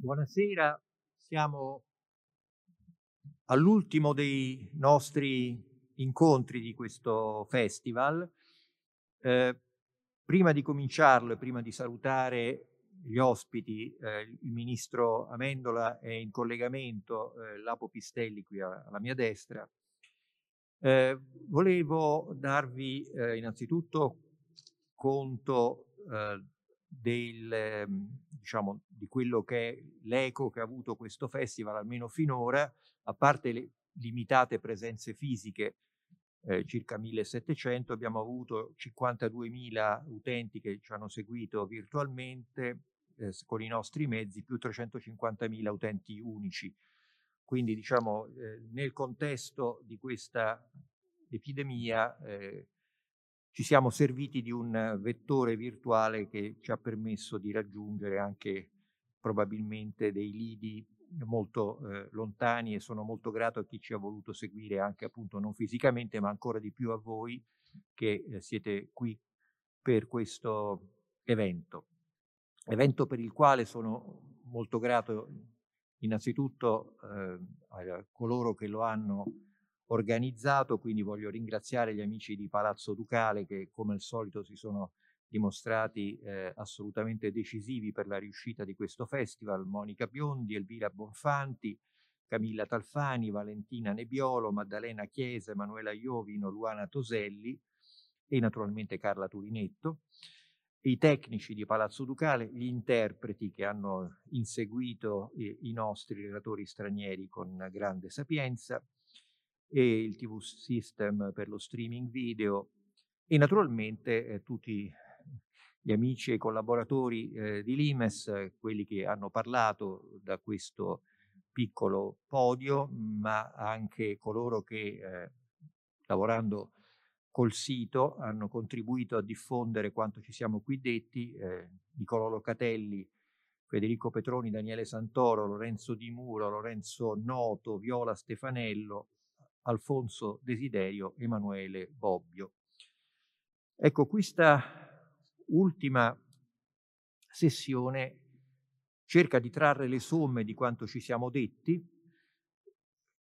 Buonasera, siamo all'ultimo dei nostri incontri di questo festival. Eh, prima di cominciarlo e prima di salutare gli ospiti, eh, il ministro Amendola è in collegamento, eh, Lapo Pistelli qui alla mia destra. Eh, volevo darvi eh, innanzitutto conto eh, del, ehm, diciamo, di quello che è l'eco che ha avuto questo festival, almeno finora, a parte le limitate presenze fisiche, eh, circa 1700, abbiamo avuto 52.000 utenti che ci hanno seguito virtualmente eh, con i nostri mezzi, più 350.000 utenti unici. Quindi diciamo eh, nel contesto di questa epidemia eh, ci siamo serviti di un vettore virtuale che ci ha permesso di raggiungere anche probabilmente dei lidi molto eh, lontani e sono molto grato a chi ci ha voluto seguire anche appunto non fisicamente ma ancora di più a voi che eh, siete qui per questo evento. Evento per il quale sono molto grato innanzitutto eh, a coloro che lo hanno organizzato, quindi voglio ringraziare gli amici di Palazzo Ducale che come al solito si sono dimostrati eh, assolutamente decisivi per la riuscita di questo festival, Monica Biondi, Elvira Bonfanti, Camilla Talfani, Valentina Nebbiolo, Maddalena Chiesa, Emanuela Iovino, Luana Toselli e naturalmente Carla Turinetto, i tecnici di Palazzo Ducale, gli interpreti che hanno inseguito i, i nostri relatori stranieri con grande sapienza, e il TV System per lo streaming video. E naturalmente eh, tutti gli amici e collaboratori eh, di Limes, quelli che hanno parlato da questo piccolo podio, ma anche coloro che eh, lavorando col sito hanno contribuito a diffondere quanto ci siamo qui detti, eh, Nicolò Locatelli, Federico Petroni, Daniele Santoro, Lorenzo Di Muro, Lorenzo Noto, Viola Stefanello, Alfonso Desiderio, Emanuele Bobbio. Ecco, questa ultima sessione cerca di trarre le somme di quanto ci siamo detti,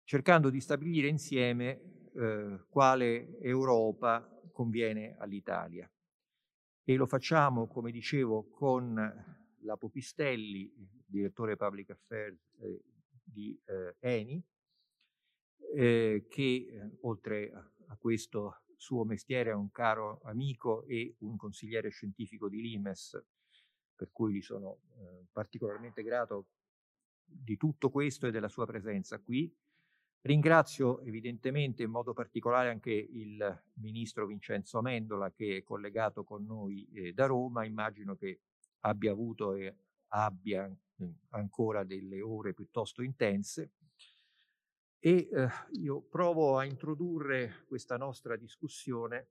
cercando di stabilire insieme eh, quale Europa conviene all'Italia. E lo facciamo, come dicevo, con la Popistelli, direttore Public Affairs eh, di eh, Eni, eh, che eh, oltre a, questo suo mestiere è un caro amico e un consigliere scientifico di Limes, per cui gli sono eh, particolarmente grato di tutto questo e della sua presenza qui. Ringrazio evidentemente in modo particolare anche il ministro Vincenzo Amendola che è collegato con noi eh, da Roma, immagino che abbia avuto e abbia eh, ancora delle ore piuttosto intense e eh, io provo a introdurre questa nostra discussione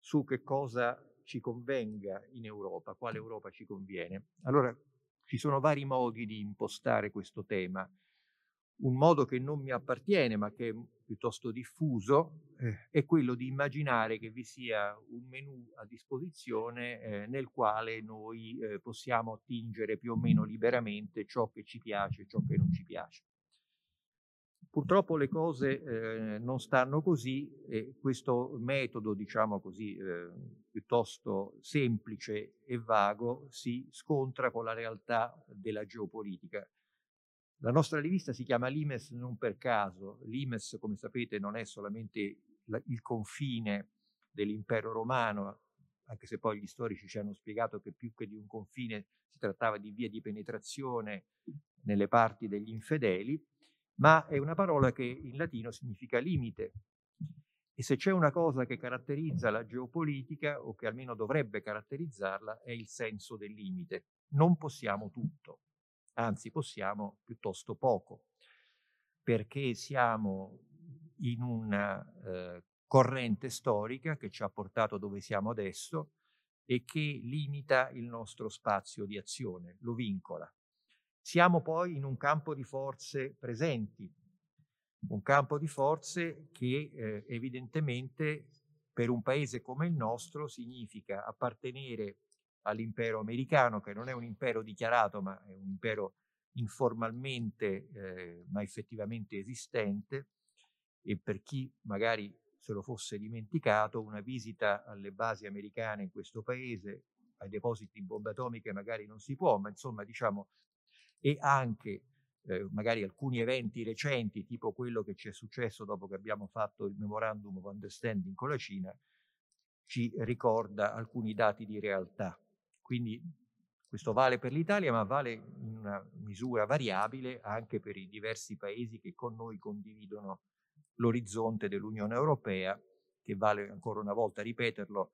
su che cosa ci convenga in Europa, quale Europa ci conviene. Allora, ci sono vari modi di impostare questo tema. Un modo che non mi appartiene, ma che è piuttosto diffuso, eh, è quello di immaginare che vi sia un menu a disposizione eh, nel quale noi eh, possiamo attingere più o meno liberamente ciò che ci piace e ciò che non ci piace. Purtroppo le cose eh, non stanno così e questo metodo, diciamo così, eh, piuttosto semplice e vago si scontra con la realtà della geopolitica. La nostra rivista si chiama Limes non per caso. Limes, come sapete, non è solamente la, il confine dell'impero romano, anche se poi gli storici ci hanno spiegato che più che di un confine si trattava di via di penetrazione nelle parti degli infedeli, ma è una parola che in latino significa limite. E se c'è una cosa che caratterizza la geopolitica, o che almeno dovrebbe caratterizzarla, è il senso del limite. Non possiamo tutto, anzi possiamo piuttosto poco, perché siamo in una eh, corrente storica che ci ha portato dove siamo adesso e che limita il nostro spazio di azione, lo vincola. Siamo poi in un campo di forze presenti, un campo di forze che eh, evidentemente per un paese come il nostro significa appartenere all'impero americano, che non è un impero dichiarato, ma è un impero informalmente eh, ma effettivamente esistente e per chi magari se lo fosse dimenticato, una visita alle basi americane in questo paese, ai depositi di bombe atomiche magari non si può, ma insomma diciamo, e anche eh, magari alcuni eventi recenti, tipo quello che ci è successo dopo che abbiamo fatto il Memorandum of Understanding con la Cina, ci ricorda alcuni dati di realtà. Quindi questo vale per l'Italia, ma vale in una misura variabile anche per i diversi paesi che con noi condividono l'orizzonte dell'Unione Europea, che vale ancora una volta ripeterlo,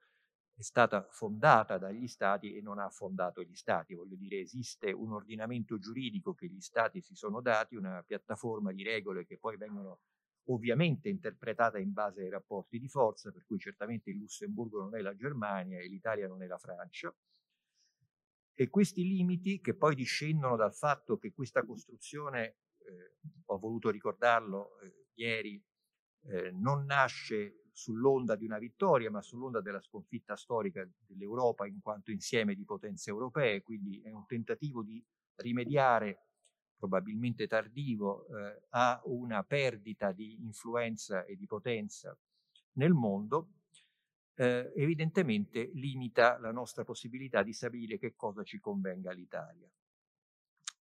è stata fondata dagli stati e non ha fondato gli stati. Voglio dire, esiste un ordinamento giuridico che gli stati si sono dati, una piattaforma di regole che poi vengono ovviamente interpretate in base ai rapporti di forza, per cui certamente il Lussemburgo non è la Germania e l'Italia non è la Francia. E questi limiti che poi discendono dal fatto che questa costruzione, eh, ho voluto ricordarlo eh, ieri, eh, non nasce sull'onda di una vittoria, ma sull'onda della sconfitta storica dell'Europa in quanto insieme di potenze europee, quindi è un tentativo di rimediare, probabilmente tardivo, eh, a una perdita di influenza e di potenza nel mondo, eh, evidentemente limita la nostra possibilità di stabilire che cosa ci convenga all'Italia.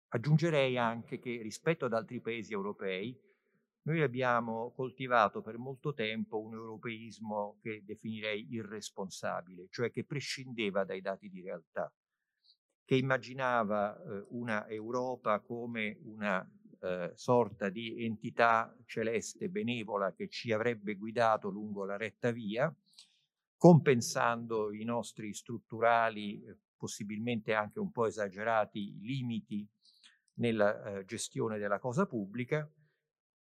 Aggiungerei anche che rispetto ad altri paesi europei, noi abbiamo coltivato per molto tempo un europeismo che definirei irresponsabile, cioè che prescindeva dai dati di realtà, che immaginava eh, una Europa come una eh, sorta di entità celeste benevola che ci avrebbe guidato lungo la retta via, compensando i nostri strutturali, eh, possibilmente anche un po' esagerati, limiti nella eh, gestione della cosa pubblica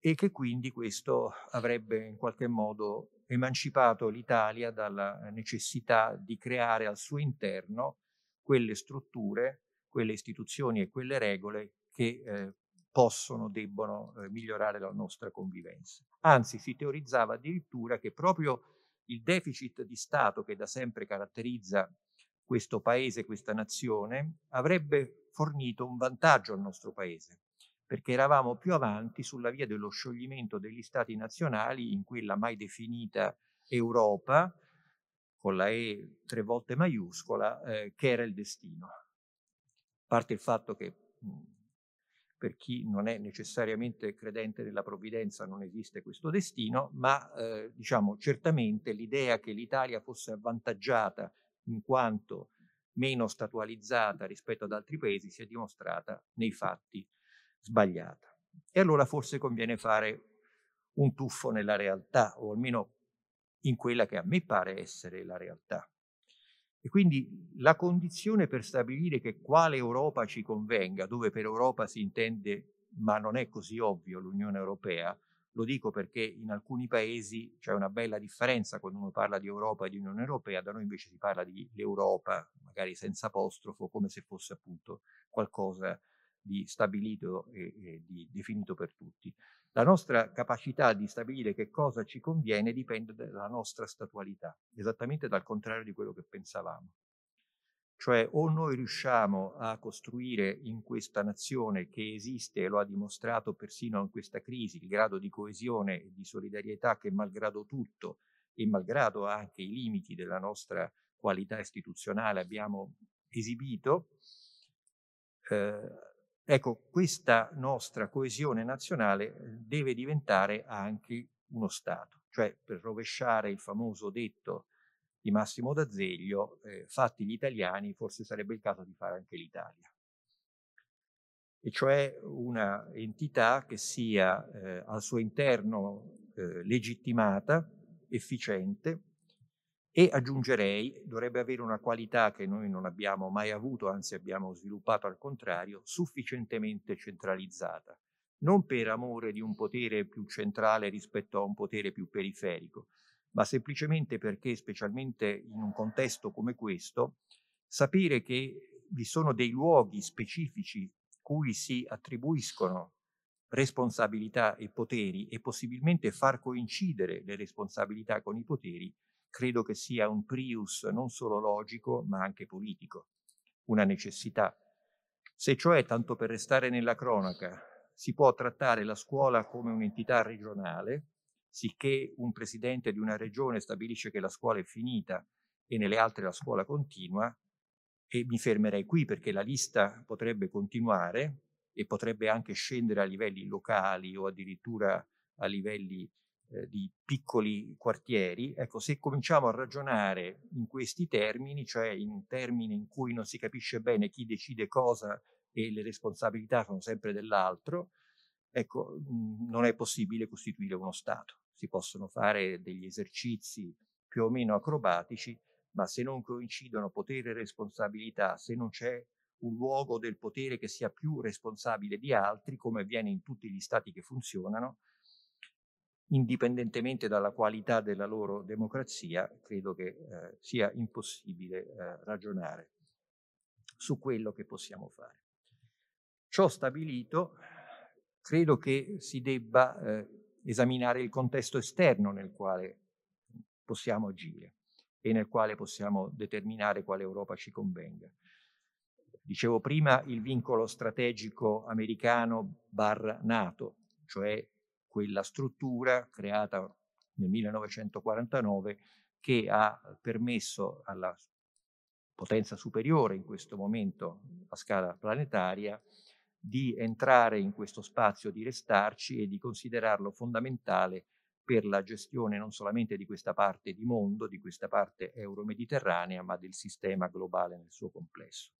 e che quindi questo avrebbe in qualche modo emancipato l'Italia dalla necessità di creare al suo interno quelle strutture, quelle istituzioni e quelle regole che eh, possono, debbono eh, migliorare la nostra convivenza. Anzi, si teorizzava addirittura che proprio il deficit di Stato che da sempre caratterizza questo paese, questa nazione, avrebbe fornito un vantaggio al nostro paese, perché eravamo più avanti sulla via dello scioglimento degli stati nazionali in quella mai definita Europa, con la E tre volte maiuscola, eh, che era il destino. A parte il fatto che mh, per chi non è necessariamente credente nella provvidenza non esiste questo destino, ma eh, diciamo certamente l'idea che l'Italia fosse avvantaggiata in quanto meno statualizzata rispetto ad altri paesi si è dimostrata nei fatti sbagliata. E allora forse conviene fare un tuffo nella realtà, o almeno in quella che a me pare essere la realtà. E quindi la condizione per stabilire che quale Europa ci convenga, dove per Europa si intende, ma non è così ovvio, l'Unione Europea, lo dico perché in alcuni paesi c'è una bella differenza quando uno parla di Europa e di Unione Europea, da noi invece si parla di l'Europa, magari senza apostrofo, come se fosse appunto qualcosa di stabilito e, e di definito per tutti. La nostra capacità di stabilire che cosa ci conviene dipende dalla nostra statualità, esattamente dal contrario di quello che pensavamo. Cioè o noi riusciamo a costruire in questa nazione che esiste e lo ha dimostrato persino in questa crisi il grado di coesione e di solidarietà che malgrado tutto e malgrado anche i limiti della nostra qualità istituzionale abbiamo esibito, eh, Ecco, questa nostra coesione nazionale eh, deve diventare anche uno Stato, cioè per rovesciare il famoso detto di Massimo D'Azeglio, eh, fatti gli italiani, forse sarebbe il caso di fare anche l'Italia. E cioè una entità che sia eh, al suo interno eh, legittimata, efficiente, e aggiungerei, dovrebbe avere una qualità che noi non abbiamo mai avuto, anzi abbiamo sviluppato al contrario, sufficientemente centralizzata, non per amore di un potere più centrale rispetto a un potere più periferico, ma semplicemente perché, specialmente in un contesto come questo, sapere che vi sono dei luoghi specifici cui si attribuiscono responsabilità e poteri e possibilmente far coincidere le responsabilità con i poteri credo che sia un prius non solo logico ma anche politico. una necessità. Se cioè, tanto per restare nella cronaca, si può trattare la scuola come un'entità regionale, sicché un presidente di una regione stabilisce che la scuola è finita e nelle altre la scuola continua, e mi fermerei qui perché la lista potrebbe continuare e potrebbe anche scendere a livelli locali o addirittura a livelli eh, di piccoli quartieri, ecco, se cominciamo a ragionare in questi termini, cioè in termini in cui non si capisce bene chi decide cosa e le responsabilità sono sempre dell'altro, ecco, mh, non è possibile costituire uno Stato. Si possono fare degli esercizi più o meno acrobatici, ma se non coincidono potere e responsabilità, se non c'è un luogo del potere che sia più responsabile di altri, come avviene in tutti gli stati che funzionano, indipendentemente dalla qualità della loro democrazia, credo che eh, sia impossibile eh, ragionare su quello che possiamo fare. Ciò stabilito, credo che si debba eh, esaminare il contesto esterno nel quale possiamo agire e nel quale possiamo determinare quale Europa ci convenga. Dicevo prima il vincolo strategico americano barra NATO, cioè quella struttura creata nel 1949 che ha permesso alla potenza superiore in questo momento a scala planetaria di entrare in questo spazio, di restarci e di considerarlo fondamentale per la gestione non solamente di questa parte di mondo, di questa parte euro-mediterranea, ma del sistema globale nel suo complesso.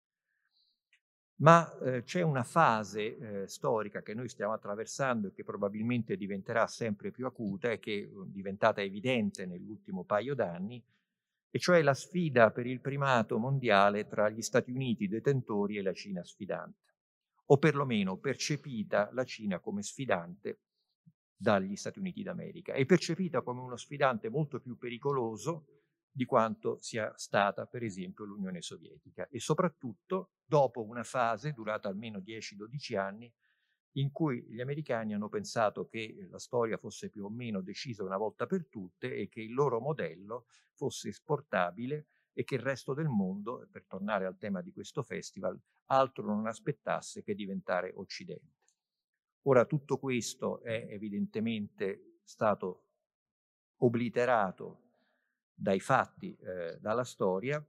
Ma eh, c'è una fase eh, storica che noi stiamo attraversando e che probabilmente diventerà sempre più acuta e che è uh, diventata evidente nell'ultimo paio d'anni, e cioè la sfida per il primato mondiale tra gli Stati Uniti detentori e la Cina sfidante, o perlomeno percepita la Cina come sfidante dagli Stati Uniti d'America e percepita come uno sfidante molto più pericoloso di quanto sia stata per esempio l'Unione Sovietica e soprattutto dopo una fase durata almeno 10-12 anni in cui gli americani hanno pensato che la storia fosse più o meno decisa una volta per tutte e che il loro modello fosse esportabile e che il resto del mondo, per tornare al tema di questo festival, altro non aspettasse che diventare Occidente. Ora tutto questo è evidentemente stato obliterato dai fatti, eh, dalla storia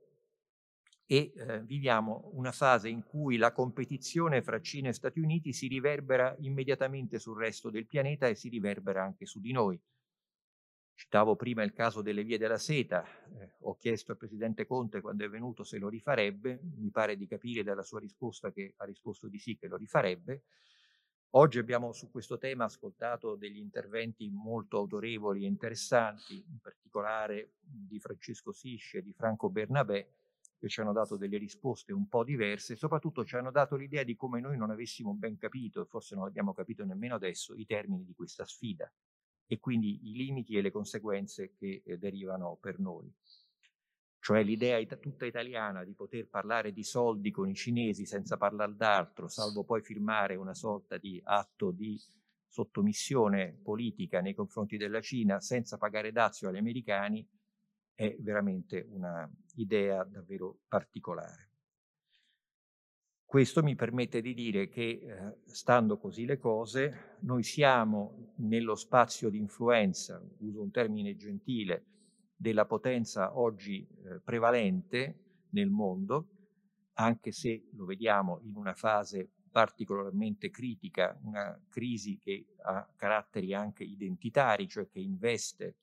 e eh, viviamo una fase in cui la competizione fra Cina e Stati Uniti si riverbera immediatamente sul resto del pianeta e si riverbera anche su di noi. Citavo prima il caso delle vie della seta, eh, ho chiesto al Presidente Conte quando è venuto se lo rifarebbe, mi pare di capire dalla sua risposta che ha risposto di sì che lo rifarebbe, Oggi abbiamo su questo tema ascoltato degli interventi molto autorevoli e interessanti, in particolare di Francesco Sisce e di Franco Bernabé, che ci hanno dato delle risposte un po' diverse e soprattutto ci hanno dato l'idea di come noi non avessimo ben capito, e forse non abbiamo capito nemmeno adesso, i termini di questa sfida e quindi i limiti e le conseguenze che eh, derivano per noi cioè l'idea it- tutta italiana di poter parlare di soldi con i cinesi senza parlare d'altro, salvo poi firmare una sorta di atto di sottomissione politica nei confronti della Cina senza pagare dazio agli americani, è veramente un'idea davvero particolare. Questo mi permette di dire che, eh, stando così le cose, noi siamo nello spazio di influenza, uso un termine gentile, della potenza oggi eh, prevalente nel mondo, anche se lo vediamo in una fase particolarmente critica, una crisi che ha caratteri anche identitari, cioè che investe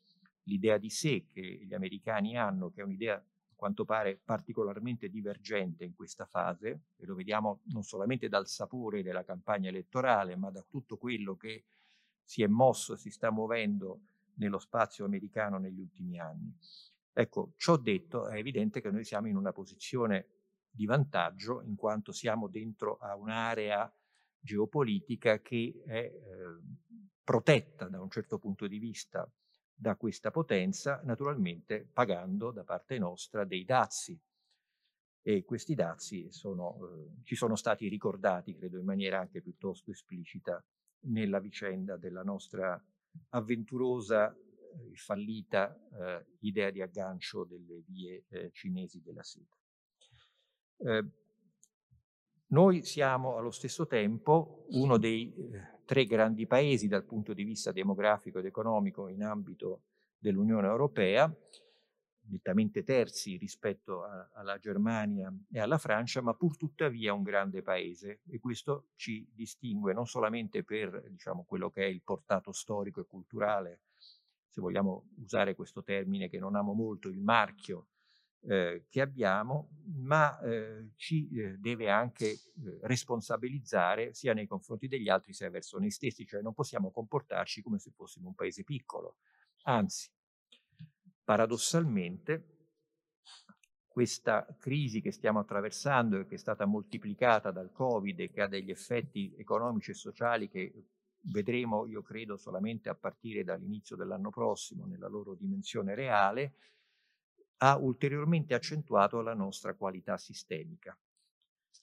l'idea di sé che gli americani hanno, che è un'idea a quanto pare particolarmente divergente in questa fase, e lo vediamo non solamente dal sapore della campagna elettorale, ma da tutto quello che si è mosso, si sta muovendo nello spazio americano negli ultimi anni. Ecco, ciò detto, è evidente che noi siamo in una posizione di vantaggio in quanto siamo dentro a un'area geopolitica che è eh, protetta da un certo punto di vista da questa potenza, naturalmente pagando da parte nostra dei dazi. E questi dazi sono, eh, ci sono stati ricordati, credo, in maniera anche piuttosto esplicita nella vicenda della nostra avventurosa e fallita eh, idea di aggancio delle vie eh, cinesi della seta. Eh, Noi siamo allo stesso tempo uno dei eh, tre grandi paesi dal punto di vista demografico ed economico in ambito dell'Unione Europea, nettamente terzi rispetto a, alla Germania e alla Francia, ma pur tuttavia un grande paese e questo ci distingue non solamente per diciamo, quello che è il portato storico e culturale, se vogliamo usare questo termine che non amo molto, il marchio eh, che abbiamo, ma eh, ci eh, deve anche eh, responsabilizzare sia nei confronti degli altri sia verso noi stessi, cioè non possiamo comportarci come se fossimo un paese piccolo. Anzi, paradossalmente, questa crisi che stiamo attraversando e che è stata moltiplicata dal Covid e che ha degli effetti economici e sociali che vedremo, io credo, solamente a partire dall'inizio dell'anno prossimo nella loro dimensione reale, ha ulteriormente accentuato la nostra qualità sistemica,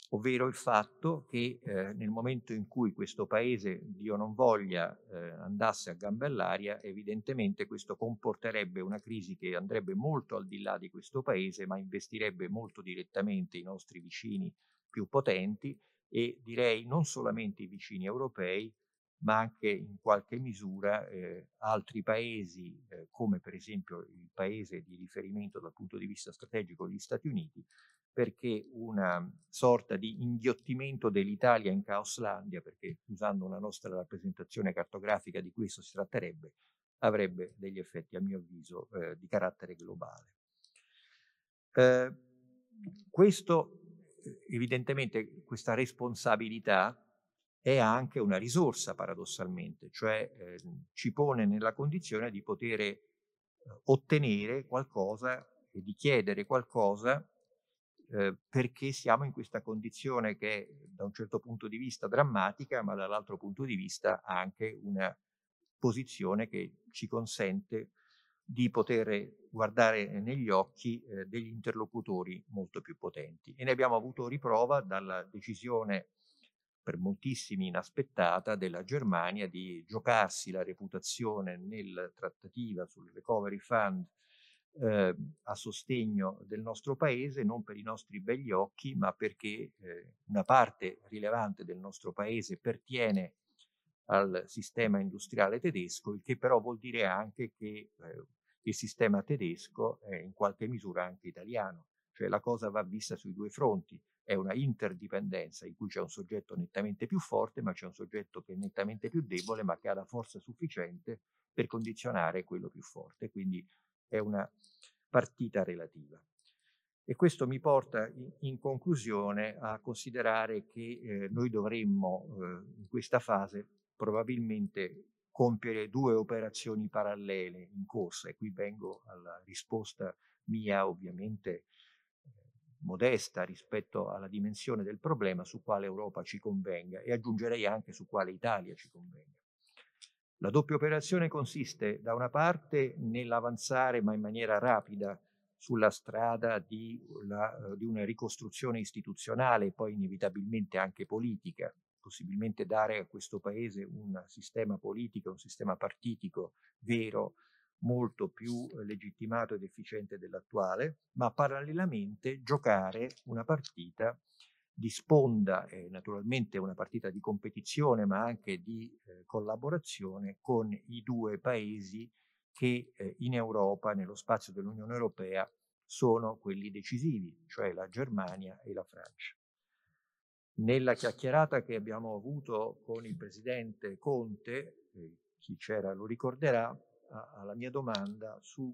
ovvero il fatto che eh, nel momento in cui questo paese, Dio non voglia, eh, andasse a gambe all'aria, evidentemente questo comporterebbe una crisi che andrebbe molto al di là di questo paese, ma investirebbe molto direttamente i nostri vicini più potenti e direi non solamente i vicini europei, ma anche in qualche misura eh, altri paesi, eh, come per esempio il paese di riferimento dal punto di vista strategico, gli Stati Uniti, perché una sorta di inghiottimento dell'Italia in Caoslandia, perché usando una nostra rappresentazione cartografica di questo si tratterebbe, avrebbe degli effetti, a mio avviso, eh, di carattere globale. Eh, questo, evidentemente, questa responsabilità è anche una risorsa paradossalmente, cioè eh, ci pone nella condizione di poter eh, ottenere qualcosa e di chiedere qualcosa eh, perché siamo in questa condizione che è da un certo punto di vista drammatica, ma dall'altro punto di vista anche una posizione che ci consente di poter guardare negli occhi eh, degli interlocutori molto più potenti. E ne abbiamo avuto riprova dalla decisione per moltissimi inaspettata della Germania di giocarsi la reputazione nel trattativa sul recovery fund eh, a sostegno del nostro paese, non per i nostri begli occhi, ma perché eh, una parte rilevante del nostro paese pertiene al sistema industriale tedesco, il che però vuol dire anche che eh, il sistema tedesco è in qualche misura anche italiano, cioè la cosa va vista sui due fronti è una interdipendenza in cui c'è un soggetto nettamente più forte, ma c'è un soggetto che è nettamente più debole, ma che ha la forza sufficiente per condizionare quello più forte. Quindi è una partita relativa. E questo mi porta in, conclusione a considerare che eh, noi dovremmo eh, in questa fase probabilmente compiere due operazioni parallele in corsa e qui vengo alla risposta mia ovviamente modesta rispetto alla dimensione del problema su quale Europa ci convenga e aggiungerei anche su quale Italia ci convenga. La doppia operazione consiste da una parte nell'avanzare ma in maniera rapida sulla strada di, la, di una ricostruzione istituzionale e poi inevitabilmente anche politica, possibilmente dare a questo Paese un sistema politico, un sistema partitico vero, molto più eh, legittimato ed efficiente dell'attuale, ma parallelamente giocare una partita di sponda, eh, naturalmente una partita di competizione, ma anche di eh, collaborazione con i due paesi che eh, in Europa, nello spazio dell'Unione Europea, sono quelli decisivi, cioè la Germania e la Francia. Nella chiacchierata che abbiamo avuto con il presidente Conte, eh, chi c'era lo ricorderà, alla mia domanda su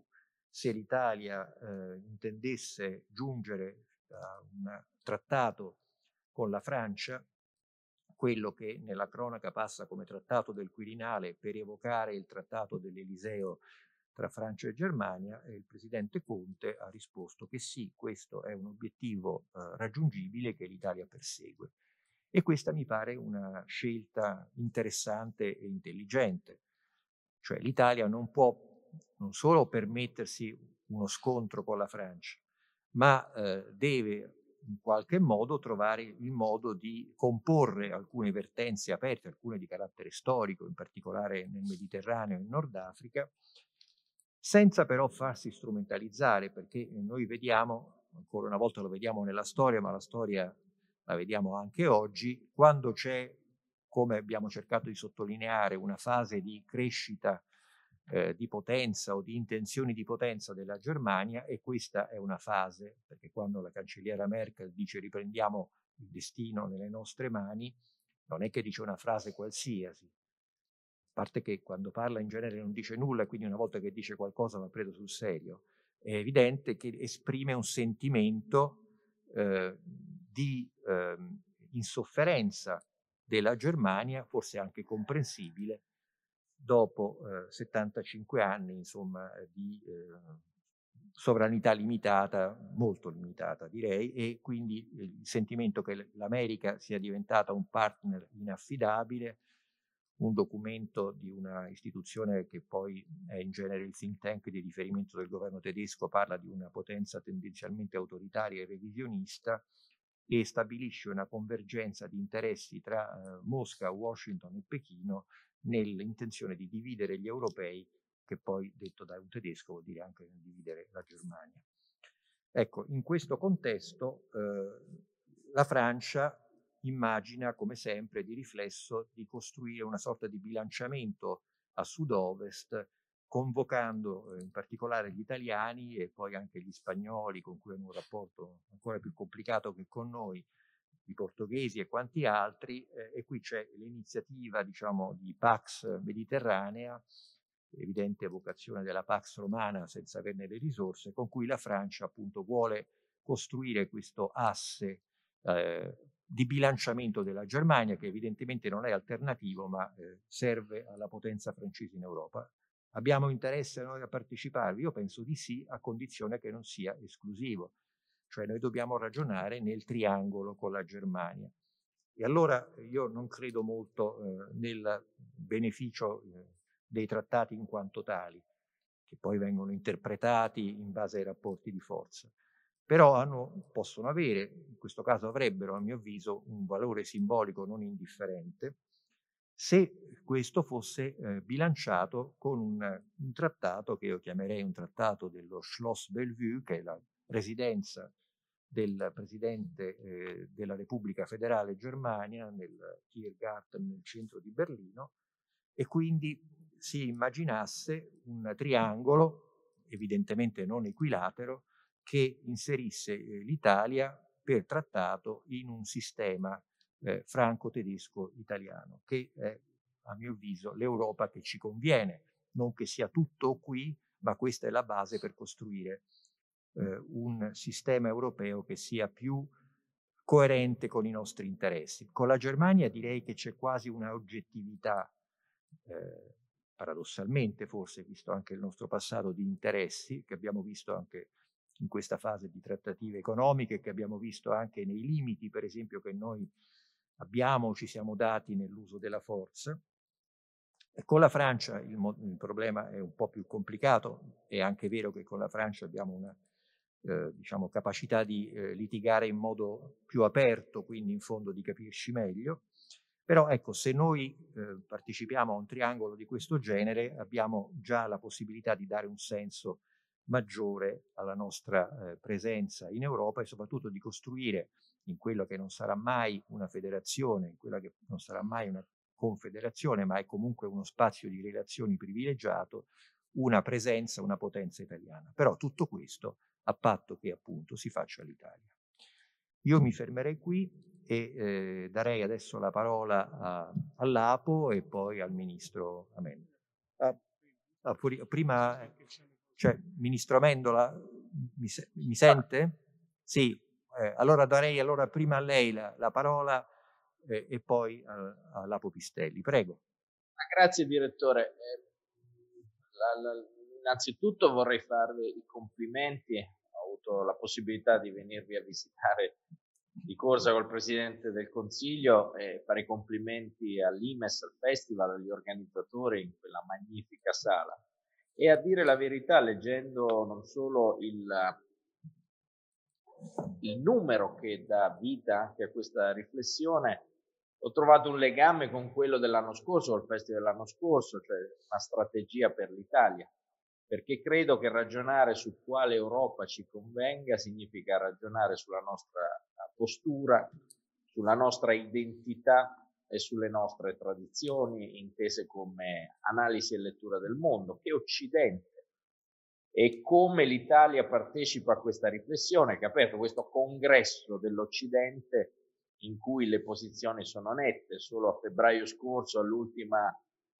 se l'Italia eh, intendesse giungere a un trattato con la Francia, quello che nella cronaca passa come trattato del Quirinale per evocare il trattato dell'Eliseo tra Francia e Germania, e il presidente Conte ha risposto che sì, questo è un obiettivo eh, raggiungibile che l'Italia persegue. E questa mi pare una scelta interessante e intelligente. Cioè l'Italia non può non solo permettersi uno scontro con la Francia, ma eh, deve in qualche modo trovare il modo di comporre alcune vertenze aperte, alcune di carattere storico, in particolare nel Mediterraneo e in Nord Africa, senza però farsi strumentalizzare, perché noi vediamo, ancora una volta lo vediamo nella storia, ma la storia la vediamo anche oggi, quando c'è, come abbiamo cercato di sottolineare, una fase di crescita eh, di potenza o di intenzioni di potenza della Germania e questa è una fase, perché quando la cancelliera Merkel dice riprendiamo il destino nelle nostre mani, non è che dice una frase qualsiasi, a parte che quando parla in genere non dice nulla, quindi una volta che dice qualcosa va preso sul serio, è evidente che esprime un sentimento eh, di eh, insofferenza della Germania, forse anche comprensibile, dopo eh, 75 anni insomma, di eh, sovranità limitata, molto limitata direi, e quindi il sentimento che l'America sia diventata un partner inaffidabile, un documento di una istituzione che poi è in genere il think tank di riferimento del governo tedesco, parla di una potenza tendenzialmente autoritaria e revisionista e stabilisce una convergenza di interessi tra eh, Mosca, Washington e Pechino nell'intenzione di dividere gli europei, che poi detto da un tedesco vuol dire anche dividere la Germania. Ecco, in questo contesto eh, la Francia immagina, come sempre, di riflesso di costruire una sorta di bilanciamento a sud-ovest, convocando eh, in particolare gli italiani e poi anche gli spagnoli, con cui hanno un rapporto ancora più complicato che con noi, i portoghesi e quanti altri, eh, e qui c'è l'iniziativa diciamo, di Pax Mediterranea, evidente vocazione della Pax Romana senza averne le risorse, con cui la Francia appunto vuole costruire questo asse eh, di bilanciamento della Germania, che evidentemente non è alternativo, ma eh, serve alla potenza francese in Europa. Abbiamo interesse noi a parteciparvi? Io penso di sì, a condizione che non sia esclusivo. Cioè noi dobbiamo ragionare nel triangolo con la Germania. E allora io non credo molto eh, nel beneficio eh, dei trattati in quanto tali, che poi vengono interpretati in base ai rapporti di forza. Però hanno, possono avere, in questo caso avrebbero a mio avviso, un valore simbolico non indifferente, se questo fosse eh, bilanciato con un, un, trattato che io chiamerei un trattato dello Schloss Bellevue, che è la residenza del presidente eh, della Repubblica Federale Germania nel Tiergarten nel centro di Berlino e quindi si immaginasse un triangolo, evidentemente non equilatero, che inserisse eh, l'Italia per trattato in un sistema eh, franco-tedesco-italiano, che è a mio avviso l'Europa che ci conviene, non che sia tutto qui, ma questa è la base per costruire eh, un sistema europeo che sia più coerente con i nostri interessi. Con la Germania direi che c'è quasi una oggettività, eh, paradossalmente forse, visto anche il nostro passato di interessi, che abbiamo visto anche in questa fase di trattative economiche, che abbiamo visto anche nei limiti, per esempio, che noi abbiamo, ci siamo dati nell'uso della forza. E con la Francia il, il, problema è un po' più complicato, è anche vero che con la Francia abbiamo una eh, diciamo, capacità di eh, litigare in modo più aperto, quindi in fondo di capirci meglio. Però ecco, se noi eh, partecipiamo a un triangolo di questo genere, abbiamo già la possibilità di dare un senso maggiore alla nostra eh, presenza in Europa e soprattutto di costruire in quello che non sarà mai una federazione, in quella che non sarà mai una confederazione, ma è comunque uno spazio di relazioni privilegiato, una presenza, una potenza italiana. Però tutto questo a patto che appunto si faccia l'Italia. Io mi fermerei qui e eh, darei adesso la parola all'Apo e poi al Ministro Amendola. Ah, ah, prima, cioè, Ministro Amendola, mi, se, mi sente? Sì, eh, allora darei allora prima a lei la, la parola eh, e poi all'Apo Pistelli. Prego. Grazie direttore. Eh, la, la, innanzitutto vorrei farvi i complimenti, avuto la possibilità di venirvi a visitare di corsa col Presidente del Consiglio e fare i complimenti all'IMES, al Festival, agli organizzatori in quella magnifica sala. E a dire la verità, leggendo non solo il, il numero che dà vita anche a questa riflessione, ho trovato un legame con quello dell'anno scorso, col festival dell'anno scorso, cioè una strategia per l'Italia perché credo che ragionare su quale Europa ci convenga significa ragionare sulla nostra postura sulla nostra identità e sulle nostre tradizioni, intese come analisi e lettura del mondo, che Occidente e come l'Italia partecipa a questa riflessione, che ha aperto questo congresso dell'Occidente in cui le posizioni sono nette. Solo a febbraio scorso, all'ultima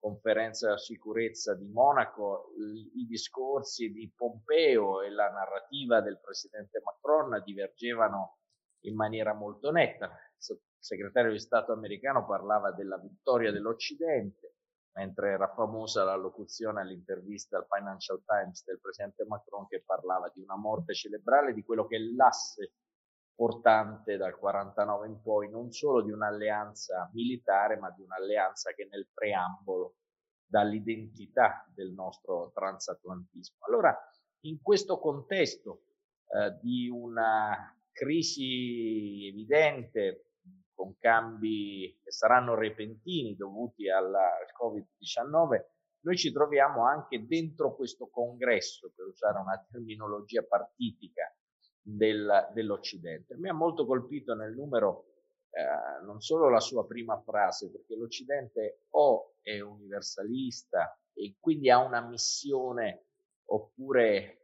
conferenza sicurezza di Monaco, i discorsi di Pompeo e la narrativa del presidente Macron divergevano in maniera molto netta. Il segretario di Stato americano parlava della vittoria dell'Occidente, mentre era famosa la locuzione all'intervista al Financial Times del presidente Macron che parlava di una morte cerebrale di quello che è l'asse portante dal 49 in poi non solo di un'alleanza militare ma di un'alleanza che nel preambolo dà l'identità del nostro transatlantismo. Allora, in questo contesto eh, di una crisi evidente con cambi che saranno repentini dovuti alla, al Covid-19, noi ci troviamo anche dentro questo congresso, per usare una terminologia partitica, del, dell'Occidente. Mi ha molto colpito nel numero eh, non solo la sua prima frase, perché l'Occidente o è universalista e quindi ha una missione oppure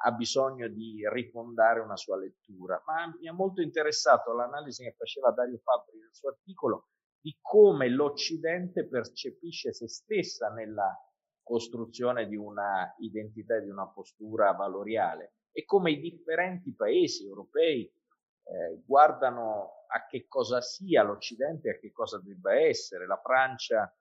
ha bisogno di rifondare una sua lettura, ma mi ha molto interessato l'analisi che faceva Dario Fabbri nel suo articolo di come l'Occidente percepisce se stessa nella costruzione di una identità e di una postura valoriale e come i differenti paesi europei eh, guardano a che cosa sia l'Occidente e a che cosa debba essere. La Francia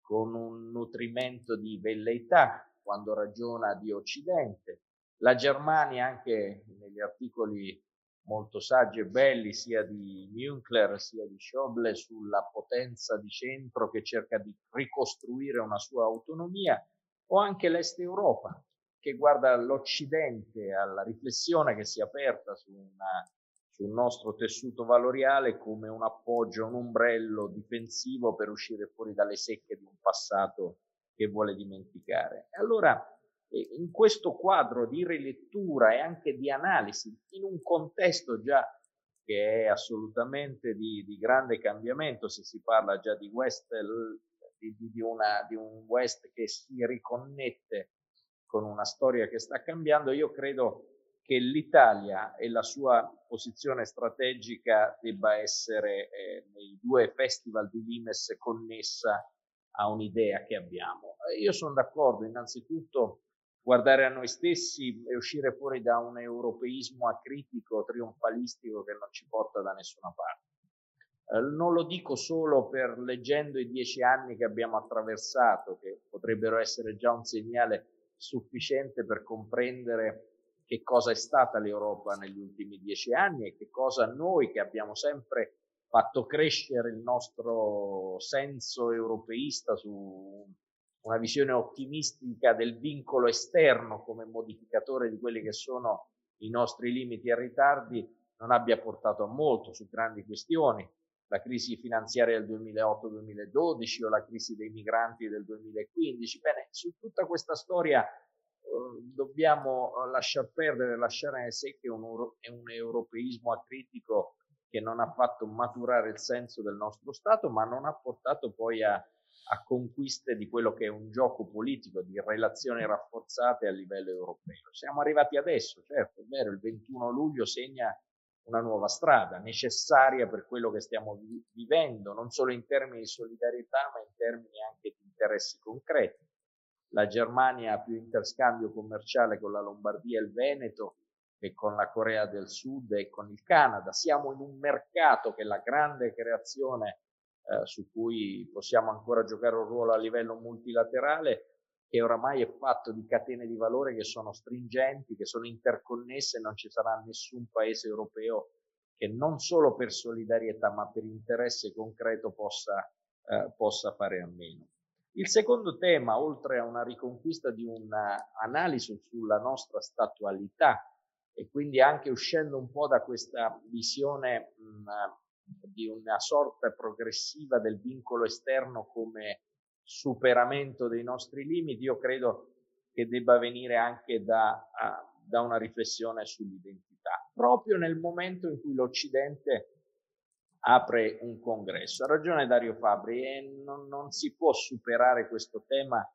con un nutrimento di velleità quando ragiona di Occidente, la Germania anche negli articoli molto saggi e belli sia di Münkler sia di Schäuble sulla potenza di centro che cerca di ricostruire una sua autonomia o anche l'Est Europa che guarda l'Occidente alla riflessione che si è aperta su una, sul nostro tessuto valoriale come un appoggio, un ombrello difensivo per uscire fuori dalle secche di un passato che vuole dimenticare. Allora in questo quadro di rilettura e anche di analisi, in un contesto già che è assolutamente di, di grande cambiamento, se si parla già di West, di, di, una, di un West che si riconnette con una storia che sta cambiando, io credo che l'Italia e la sua posizione strategica debba essere eh, nei due festival di Limes connessa a un'idea che abbiamo. Io sono d'accordo innanzitutto guardare a noi stessi e uscire fuori da un europeismo acritico, trionfalistico che non ci porta da nessuna parte. Eh, non lo dico solo per leggendo i dieci anni che abbiamo attraversato, che potrebbero essere già un segnale sufficiente per comprendere che cosa è stata l'Europa negli ultimi dieci anni e che cosa noi che abbiamo sempre fatto crescere il nostro senso europeista su una visione ottimistica del vincolo esterno come modificatore di quelli che sono i nostri limiti e ritardi non abbia portato a molto su grandi questioni, la crisi finanziaria del 2008-2012 o la crisi dei migranti del 2015. Bene, su tutta questa storia eh, dobbiamo lasciar perdere, lasciare nel sé che un, è un europeismo acritico che non ha fatto maturare il senso del nostro Stato, ma non ha portato poi a a conquiste di quello che è un gioco politico di relazioni rafforzate a livello europeo. Siamo arrivati adesso, certo, è vero, il 21 luglio segna una nuova strada necessaria per quello che stiamo vi- vivendo, non solo in termini di solidarietà, ma in termini anche di interessi concreti. La Germania ha più interscambio commerciale con la Lombardia e il Veneto che con la Corea del Sud e con il Canada. Siamo in un mercato che è la grande creazione eh, su cui possiamo ancora giocare un ruolo a livello multilaterale, che oramai è fatto di catene di valore che sono stringenti, che sono interconnesse, non ci sarà nessun paese europeo che non solo per solidarietà ma per interesse concreto possa, eh, possa fare a meno. Il secondo tema, oltre a una riconquista di un'analisi sulla nostra statualità e quindi anche uscendo un po' da questa visione mh, di una sorta progressiva del vincolo esterno come superamento dei nostri limiti, io credo che debba venire anche da, da una riflessione sull'identità. Proprio nel momento in cui l'Occidente apre un congresso. Ha ragione Dario Fabri e non, non si può superare questo tema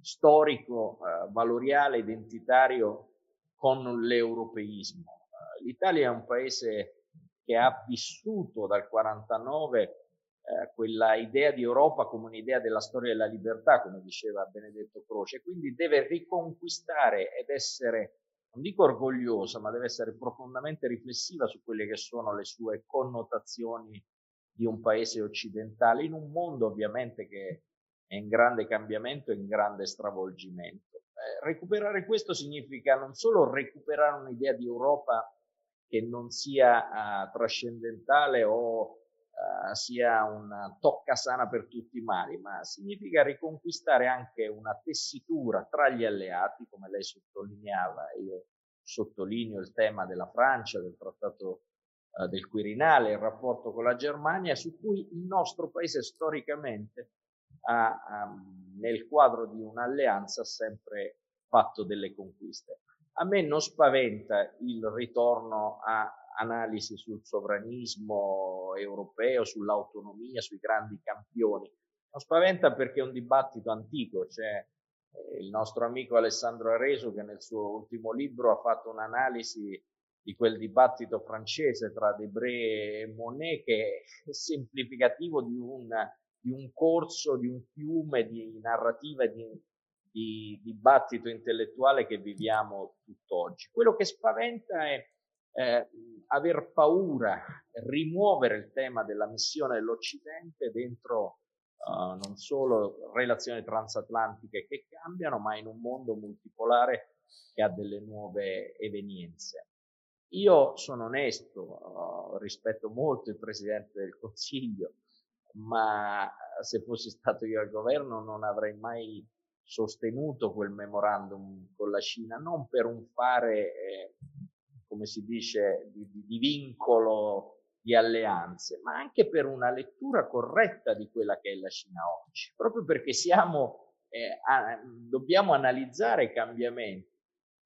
storico, eh, valoriale, identitario con l'europeismo. Eh, L'Italia è un paese che ha vissuto dal 49 eh, quella idea di Europa come un'idea della storia della libertà, come diceva Benedetto Croce, quindi deve riconquistare ed essere, non dico orgogliosa, ma deve essere profondamente riflessiva su quelle che sono le sue connotazioni di un paese occidentale, in un mondo ovviamente che è in grande cambiamento e in grande stravolgimento. Eh, recuperare questo significa non solo recuperare un'idea di Europa che non sia uh, trascendentale o uh, sia una tocca sana per tutti i mali, ma significa riconquistare anche una tessitura tra gli alleati, come lei sottolineava, io sottolineo il tema della Francia, del trattato uh, del Quirinale, il rapporto con la Germania, su cui il nostro paese storicamente ha, um, nel quadro di un'alleanza sempre fatto delle conquiste. A me non spaventa il ritorno a analisi sul sovranismo europeo, sull'autonomia, sui grandi campioni. Non spaventa perché è un dibattito antico, c'è eh, il nostro amico Alessandro Areso che nel suo ultimo libro ha fatto un'analisi di quel dibattito francese tra Debré e Monet che è semplificativo di un di un corso, di un fiume di narrativa e di, di dibattito intellettuale che viviamo tutt'oggi. Quello che spaventa è eh, aver paura, rimuovere il tema della missione dell'Occidente dentro uh, non solo relazioni transatlantiche che cambiano, ma in un mondo multipolare che ha delle nuove evenienze. Io sono onesto, uh, rispetto molto il Presidente del Consiglio, ma se fossi stato io al governo non avrei mai sostenuto quel memorandum con la Cina, non per un fare, eh, come si dice, di, di, di, vincolo di alleanze, ma anche per una lettura corretta di quella che è la Cina oggi, proprio perché siamo, eh, a, dobbiamo analizzare i cambiamenti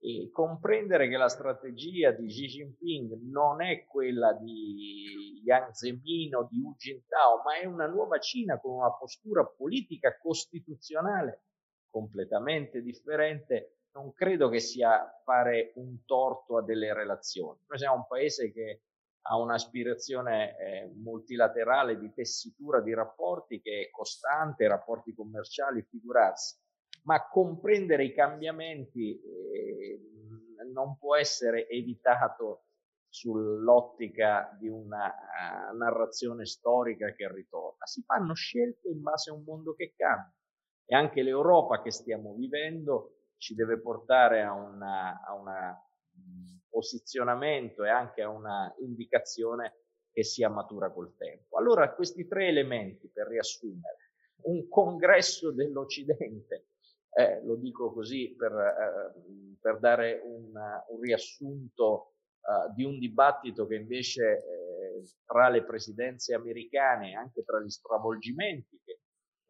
e comprendere che la strategia di Xi Jinping non è quella di Yang Zemin o di Hu Jintao, ma è una nuova Cina con una postura politica costituzionale completamente differente, non credo che sia fare un torto a delle relazioni. Noi siamo un paese che ha un'aspirazione eh, multilaterale di tessitura di rapporti che è costante, rapporti commerciali, figurarsi ma comprendere i cambiamenti eh, non può essere evitato sull'ottica di una uh, narrazione storica che ritorna. Si fanno scelte in base a un mondo che cambia e anche l'Europa che stiamo vivendo ci deve portare a un posizionamento e anche a una indicazione che sia matura col tempo. Allora questi tre elementi, per riassumere, un congresso dell'Occidente eh, lo dico così per, eh, per dare un, un riassunto uh, di un dibattito che invece eh, tra le presidenze americane, anche tra gli stravolgimenti che,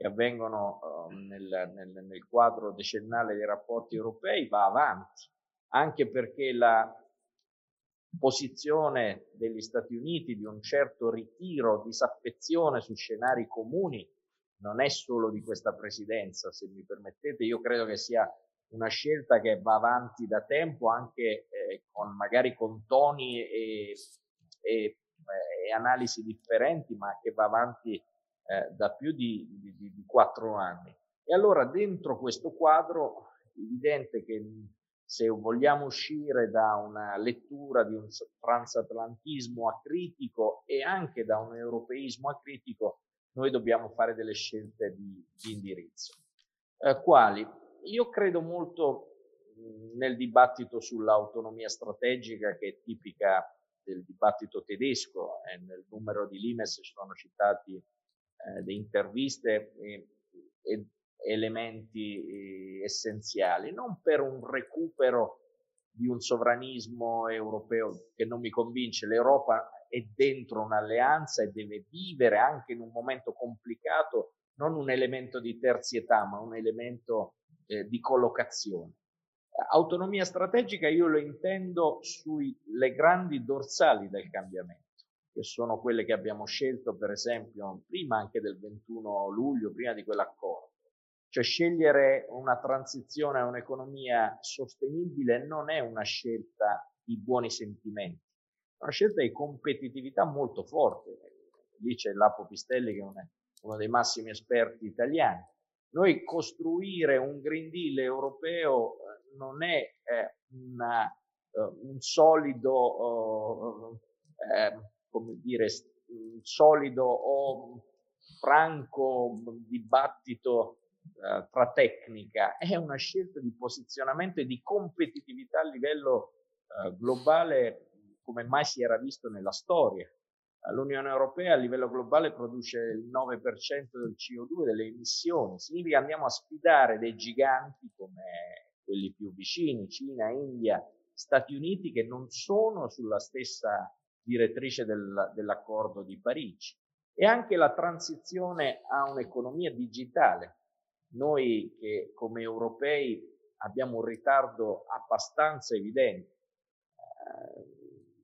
che avvengono uh, nel, nel, nel quadro decennale dei rapporti europei, va avanti, anche perché la posizione degli Stati Uniti di un certo ritiro, disaffezione su scenari comuni non è solo di questa presidenza, se mi permettete, io credo che sia una scelta che va avanti da tempo anche eh, con magari con toni e, e, e, analisi differenti, ma che va avanti eh, da più di, di, di quattro anni. E allora dentro questo quadro è evidente che se vogliamo uscire da una lettura di un transatlantismo acritico e anche da un europeismo acritico, noi dobbiamo fare delle scelte di, di indirizzo. Eh, quali? Io credo molto nel dibattito sull'autonomia strategica che è tipica del dibattito tedesco e nel numero di Limes sono citati eh, interviste e, e elementi eh, essenziali, non per un recupero di un sovranismo europeo che non mi convince, l'Europa è dentro un'alleanza e deve vivere anche in un momento complicato non un elemento di terzietà, ma un elemento eh, di collocazione. Autonomia strategica io lo intendo sulle grandi dorsali del cambiamento. Che sono quelle che abbiamo scelto per esempio prima anche del 21 luglio, prima di quell'accordo. Cioè scegliere una transizione a un'economia sostenibile non è una scelta di buoni sentimenti, è una scelta di competitività molto forte. Lì c'è Lapo Pistelli che è uno dei massimi esperti italiani. Noi costruire un Green Deal europeo eh, non è eh, una, uh, un solido, eh, come dire, un solido o franco dibattito uh, tra tecnica, è una scelta di posizionamento e di competitività a livello globale come mai si era visto nella storia. L'Unione Europea a livello globale produce il 9% del CO2 delle emissioni, significa andiamo a sfidare dei giganti come quelli più vicini, Cina, India, Stati Uniti, che non sono sulla stessa direttrice del, dell'accordo di Parigi. E anche la transizione a un'economia digitale. Noi che come europei abbiamo un ritardo abbastanza evidente. Eh,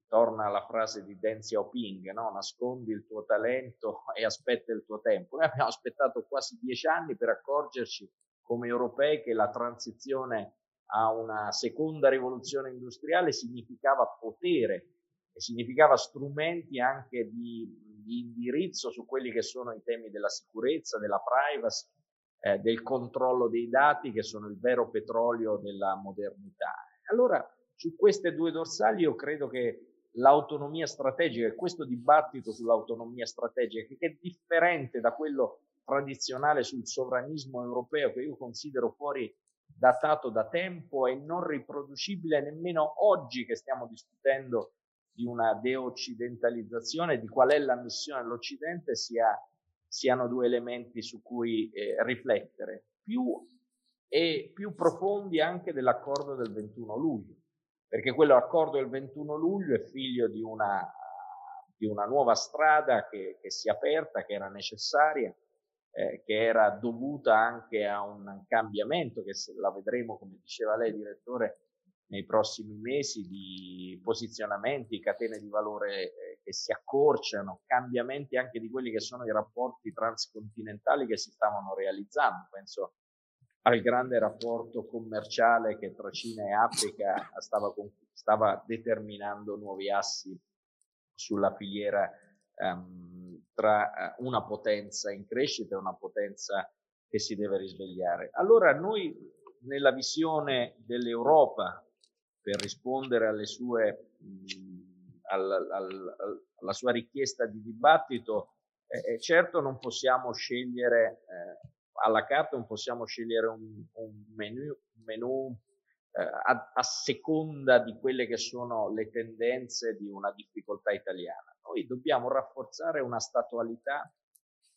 torna alla frase di Deng Xiaoping, no? nascondi il tuo talento e aspetta il tuo tempo. Noi abbiamo aspettato quasi dieci anni per accorgerci come europei che la transizione a una seconda rivoluzione industriale significava potere e significava strumenti anche di, di indirizzo su quelli che sono i temi della sicurezza, della privacy, eh, del controllo dei dati che sono il vero petrolio della modernità. Allora, su queste due dorsali io credo che l'autonomia strategica e questo dibattito sull'autonomia strategica che è differente da quello tradizionale sul sovranismo europeo che io considero fuori datato da tempo e non riproducibile nemmeno oggi che stiamo discutendo di una deoccidentalizzazione, di qual è la missione dell'Occidente, sia, siano due elementi su cui eh, riflettere, più e più profondi anche dell'accordo del 21 luglio perché quell'accordo del 21 luglio è figlio di una, di una nuova strada che, che, si è aperta, che era necessaria, eh, che era dovuta anche a un cambiamento che la vedremo, come diceva lei, direttore, nei prossimi mesi di posizionamenti, catene di valore eh, che si accorciano, cambiamenti anche di quelli che sono i rapporti transcontinentali che si stavano realizzando. Penso al grande rapporto commerciale che tra Cina e Africa stava, stava determinando nuovi assi sulla filiera um, tra eh, una potenza in crescita e una potenza che si deve risvegliare. Allora noi nella visione dell'Europa per rispondere alle sue, mh, al, al, alla sua richiesta di dibattito, eh certo non possiamo scegliere eh, alla carta non possiamo scegliere un, un menu, un menu eh, a, a, seconda di quelle che sono le tendenze di una difficoltà italiana. Noi dobbiamo rafforzare una statualità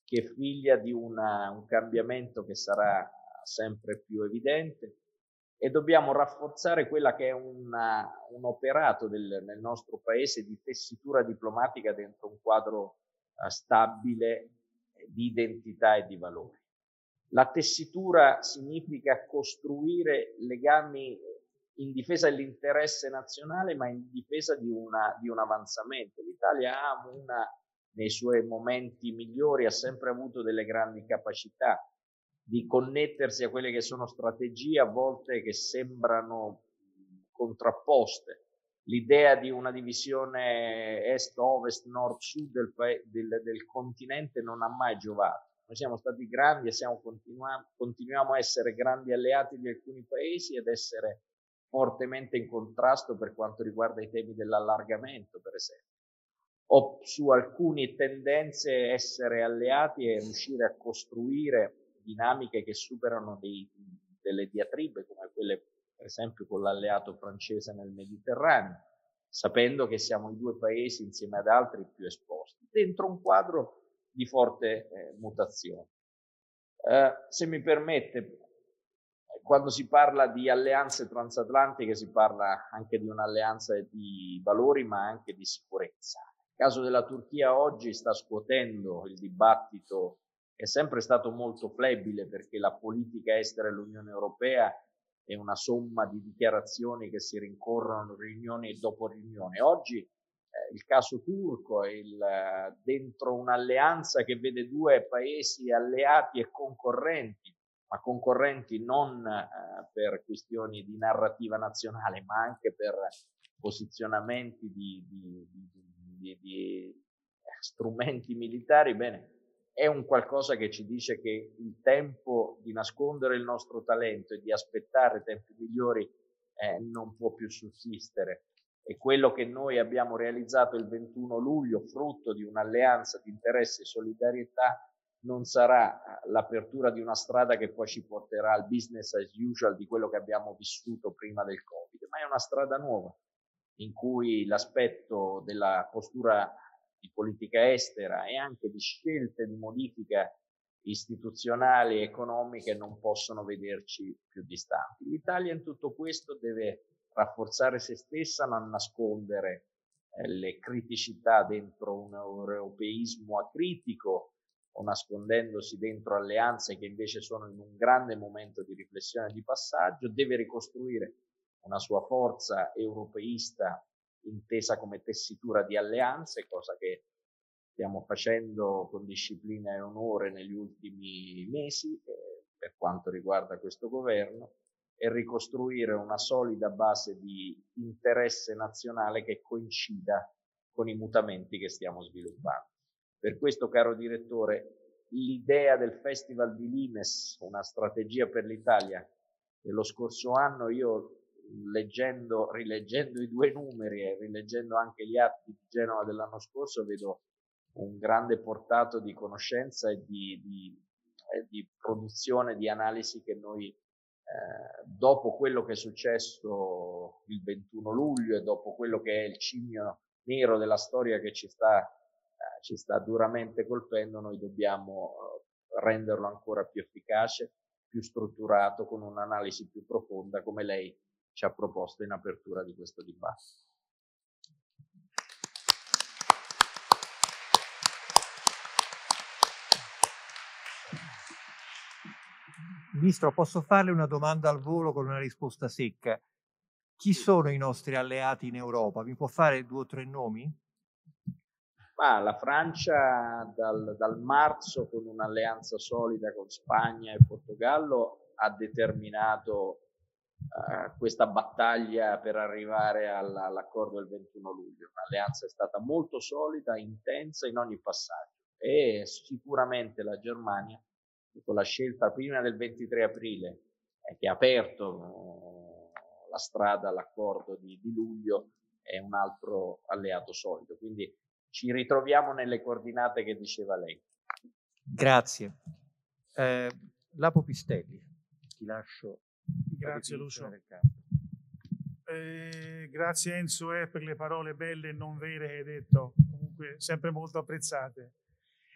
che è figlia di una, un cambiamento che sarà sempre più evidente e dobbiamo rafforzare quella che è una, un operato del, nel nostro paese di tessitura diplomatica dentro un quadro uh, stabile di identità e di valori. La tessitura significa costruire legami in difesa dell'interesse nazionale, ma in difesa di, una, di un avanzamento. L'Italia ha una, nei suoi momenti migliori, ha sempre avuto delle grandi capacità di connettersi a quelle che sono strategie a volte che sembrano contrapposte. L'idea di una divisione est-ovest, nord-sud del, del, del continente non ha mai giovato noi siamo stati grandi e siamo, continuiamo, continuiamo a essere grandi alleati di alcuni paesi ed essere fortemente in contrasto per quanto riguarda i temi dell'allargamento, per esempio, o su alcune tendenze essere alleati e riuscire a costruire dinamiche che superano dei, delle diatribe come quelle per esempio con l'alleato francese nel Mediterraneo, sapendo che siamo i due paesi insieme ad altri più esposti, dentro un quadro di forte eh, mutazione. Eh, se mi permette, quando si parla di alleanze transatlantiche si parla anche di un'alleanza di valori ma anche di sicurezza. Il caso della Turchia oggi sta scuotendo il dibattito è sempre stato molto flebile perché la politica estera dell'Unione Europea è una somma di dichiarazioni che si rincorrono riunioni dopo riunioni. Oggi eh, il caso turco, il, dentro un'alleanza che vede due paesi alleati e concorrenti, ma concorrenti non eh, per questioni di narrativa nazionale, ma anche per posizionamenti di, di, di, di strumenti militari, bene, è un qualcosa che ci dice che il tempo di nascondere il nostro talento e di aspettare tempi migliori eh, non può più sussistere. E quello che noi abbiamo realizzato il 21 luglio, frutto di un'alleanza di interesse e solidarietà, non sarà eh, l'apertura di una strada che poi ci porterà al business as usual di quello che abbiamo vissuto prima del Covid, ma è una strada nuova in cui l'aspetto della postura di politica estera e anche di scelte di modifica istituzionali e economiche non possono vederci più distanti. L'Italia in tutto questo deve rafforzare se stessa, non nascondere eh, le criticità dentro un europeismo acritico o nascondendosi dentro alleanze che invece sono in un grande momento di riflessione e di passaggio, deve ricostruire una sua forza europeista intesa come tessitura di alleanze, cosa che stiamo facendo con disciplina e onore negli ultimi mesi eh, per quanto riguarda questo governo e ricostruire una solida base di interesse nazionale che coincida con i mutamenti che stiamo sviluppando. Per questo, caro direttore, l'idea del Festival di Limes, una strategia per l'Italia, dello scorso anno io leggendo, rileggendo i due numeri e rileggendo anche gli atti di Genova dell'anno scorso, vedo un grande portato di conoscenza e di, di, di produzione, di analisi che noi, eh, dopo quello che è successo il 21 luglio e dopo quello che è il cigno nero della storia che ci sta, eh, ci sta duramente colpendo, noi dobbiamo eh, renderlo ancora più efficace, più strutturato, con un'analisi più profonda, come lei ci ha proposto in apertura di questo dibattito. Ministro, posso farle una domanda al volo con una risposta secca? Chi sono i nostri alleati in Europa? Mi può fare due o tre nomi? Ma la Francia dal, dal marzo con un'alleanza solida con Spagna e Portogallo ha determinato uh, questa battaglia per arrivare alla, all'accordo del 21 luglio. L'alleanza è stata molto solida, intensa in ogni passaggio e sicuramente la Germania, con la scelta prima del 23 aprile, eh, che ha aperto uh, la strada all'accordo di, di luglio, è un altro alleato solido. Quindi ci ritroviamo nelle coordinate che diceva lei. Grazie. Eh, Lapo Pistelli, ti lascio Grazie Lucio. Eh, grazie Enzo eh, per le parole belle e non vere che hai detto, comunque sempre molto apprezzate.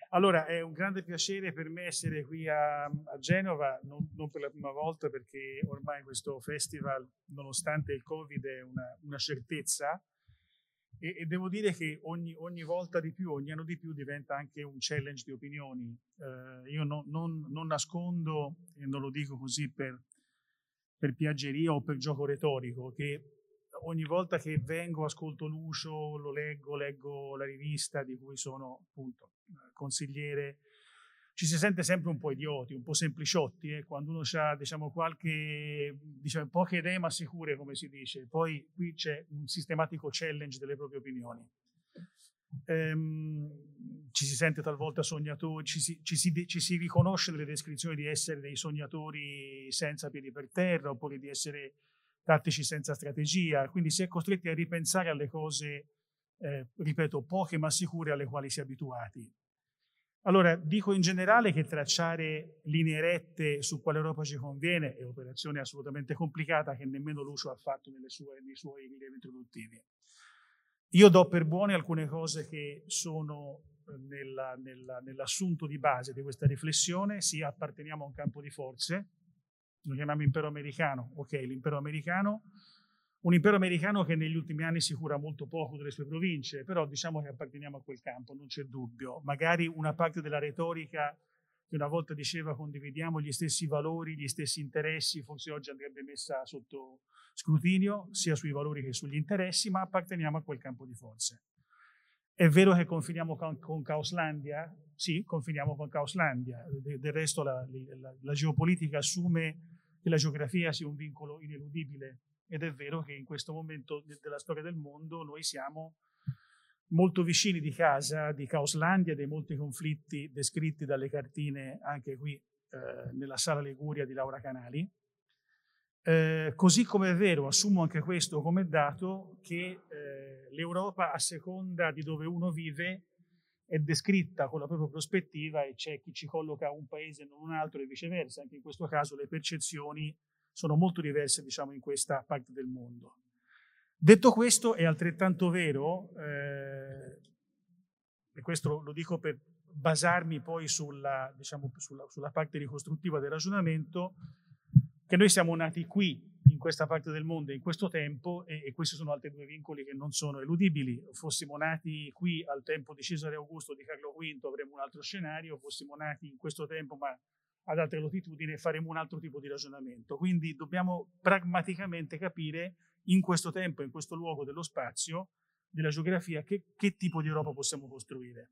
Allora, è un grande piacere per me essere qui a, a Genova, non, non, per la prima volta perché ormai questo festival, nonostante il Covid, è una, una certezza e, e, devo dire che ogni, ogni, volta di più, ogni anno di più diventa anche un challenge di opinioni. Eh, io no, non, non nascondo, e non lo dico così per per piaggeria o per gioco retorico, che ogni volta che vengo, ascolto Lucio, lo leggo, leggo la rivista di cui sono appunto consigliere, ci si sente sempre un po' idioti, un po' sempliciotti, eh? quando uno ha diciamo, qualche, diciamo, poche idee ma sicure, come si dice. Poi qui c'è un sistematico challenge delle proprie opinioni. Ehm, ci si sente talvolta sognatori, ci si, ci, si, ci si, riconosce delle descrizioni di essere dei sognatori senza piedi per terra oppure di essere tattici senza strategia, quindi si è costretti a ripensare alle cose, eh, ripeto, poche ma sicure alle quali si è abituati. Allora, dico in generale che tracciare linee rette su quale Europa ci conviene è un'operazione assolutamente complicata che nemmeno Lucio ha fatto sue, nei suoi rilievi introduttivi. Io do per buone alcune cose che sono eh, nella, nella, nell'assunto di base di questa riflessione, sì, apparteniamo a un campo di forze, lo chiamiamo impero americano, ok, l'impero americano, un impero americano che negli ultimi anni si cura molto poco delle sue province, però diciamo che apparteniamo a quel campo, non c'è dubbio. Magari una parte della retorica che una volta diceva condividiamo gli stessi valori, gli stessi interessi, forse oggi andrebbe messa sotto scrutinio, sia sui valori che sugli interessi, ma apparteniamo a quel campo di forze. È vero che confiniamo con, con Caoslandia? Sì, confiniamo con Caoslandia. De, del resto la, la, la, geopolitica assume che la geografia sia un vincolo ineludibile ed è vero che in questo momento della storia del mondo noi siamo molto vicini di casa di Caoslandia, dei molti conflitti descritti dalle cartine anche qui eh, nella sala Liguria di Laura Canali. Eh, così come è vero, assumo anche questo come dato, che eh, l'Europa a seconda di dove uno vive è descritta con la propria prospettiva e c'è chi ci colloca un paese e non un altro e viceversa. Anche in questo caso le percezioni sono molto diverse diciamo, in questa parte del mondo. Detto questo, è altrettanto vero, eh, e questo lo dico per basarmi poi sulla, diciamo, sulla, sulla parte ricostruttiva del ragionamento, che noi siamo nati qui, in questa parte del mondo, in questo tempo, e, e, questi sono altri due vincoli che non sono eludibili. Fossimo nati qui al tempo di Cesare Augusto, di Carlo V, avremmo un altro scenario, fossimo nati in questo tempo, ma ad altre latitudini, faremo un altro tipo di ragionamento. Quindi dobbiamo pragmaticamente capire in questo tempo, in questo luogo dello spazio, della geografia, che, che tipo di Europa possiamo costruire.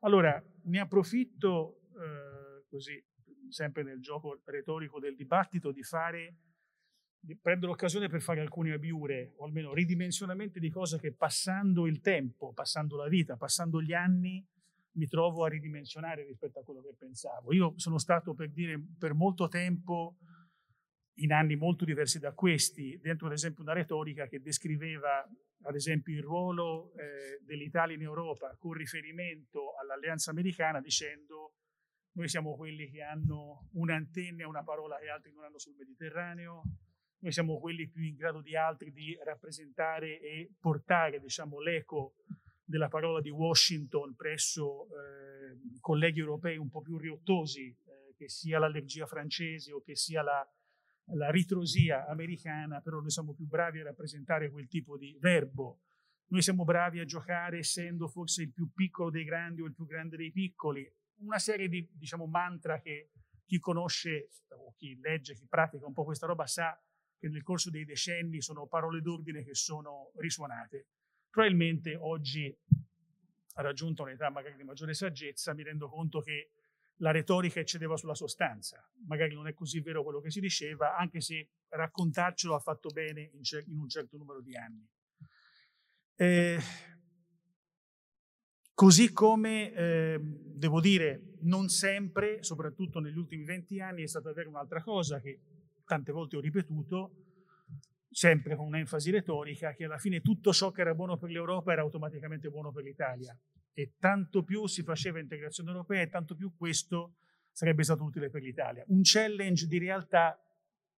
Allora, ne approfitto eh, così, sempre nel gioco retorico del dibattito, di fare, prendo l'occasione per fare alcune abiure, o almeno ridimensionamenti di cose che passando il tempo, passando la vita, passando gli anni, mi trovo a ridimensionare rispetto a quello che pensavo. Io sono stato, per dire, per molto tempo in anni molto diversi da questi, dentro ad esempio una retorica che descriveva ad esempio il ruolo eh, dell'Italia in Europa con riferimento all'alleanza americana dicendo noi siamo quelli che hanno un'antenna e una parola che altri non hanno sul Mediterraneo, noi siamo quelli più in grado di altri di rappresentare e portare diciamo, l'eco della parola di Washington presso eh, colleghi europei un po' più riottosi, eh, che sia l'allergia francese o che sia la la ritrosia americana, però noi siamo più bravi a rappresentare quel tipo di verbo. Noi siamo bravi a giocare essendo forse il più piccolo dei grandi o il più grande dei piccoli. Una serie di diciamo, mantra che chi conosce o chi legge, chi pratica un po' questa roba sa che nel corso dei decenni sono parole d'ordine che sono risuonate. Probabilmente oggi, raggiunta un'età magari di maggiore saggezza, mi rendo conto che la retorica eccedeva sulla sostanza. Magari non è così vero quello che si diceva, anche se raccontarcelo ha fatto bene in, cer- in un certo numero di anni. Eh, così come, eh, devo dire, non sempre, soprattutto negli ultimi venti anni, è stata vera un'altra cosa che tante volte ho ripetuto, sempre con un'enfasi retorica, che alla fine tutto ciò che era buono per l'Europa era automaticamente buono per l'Italia e tanto più si faceva integrazione europea e tanto più questo sarebbe stato utile per l'Italia. Un challenge di realtà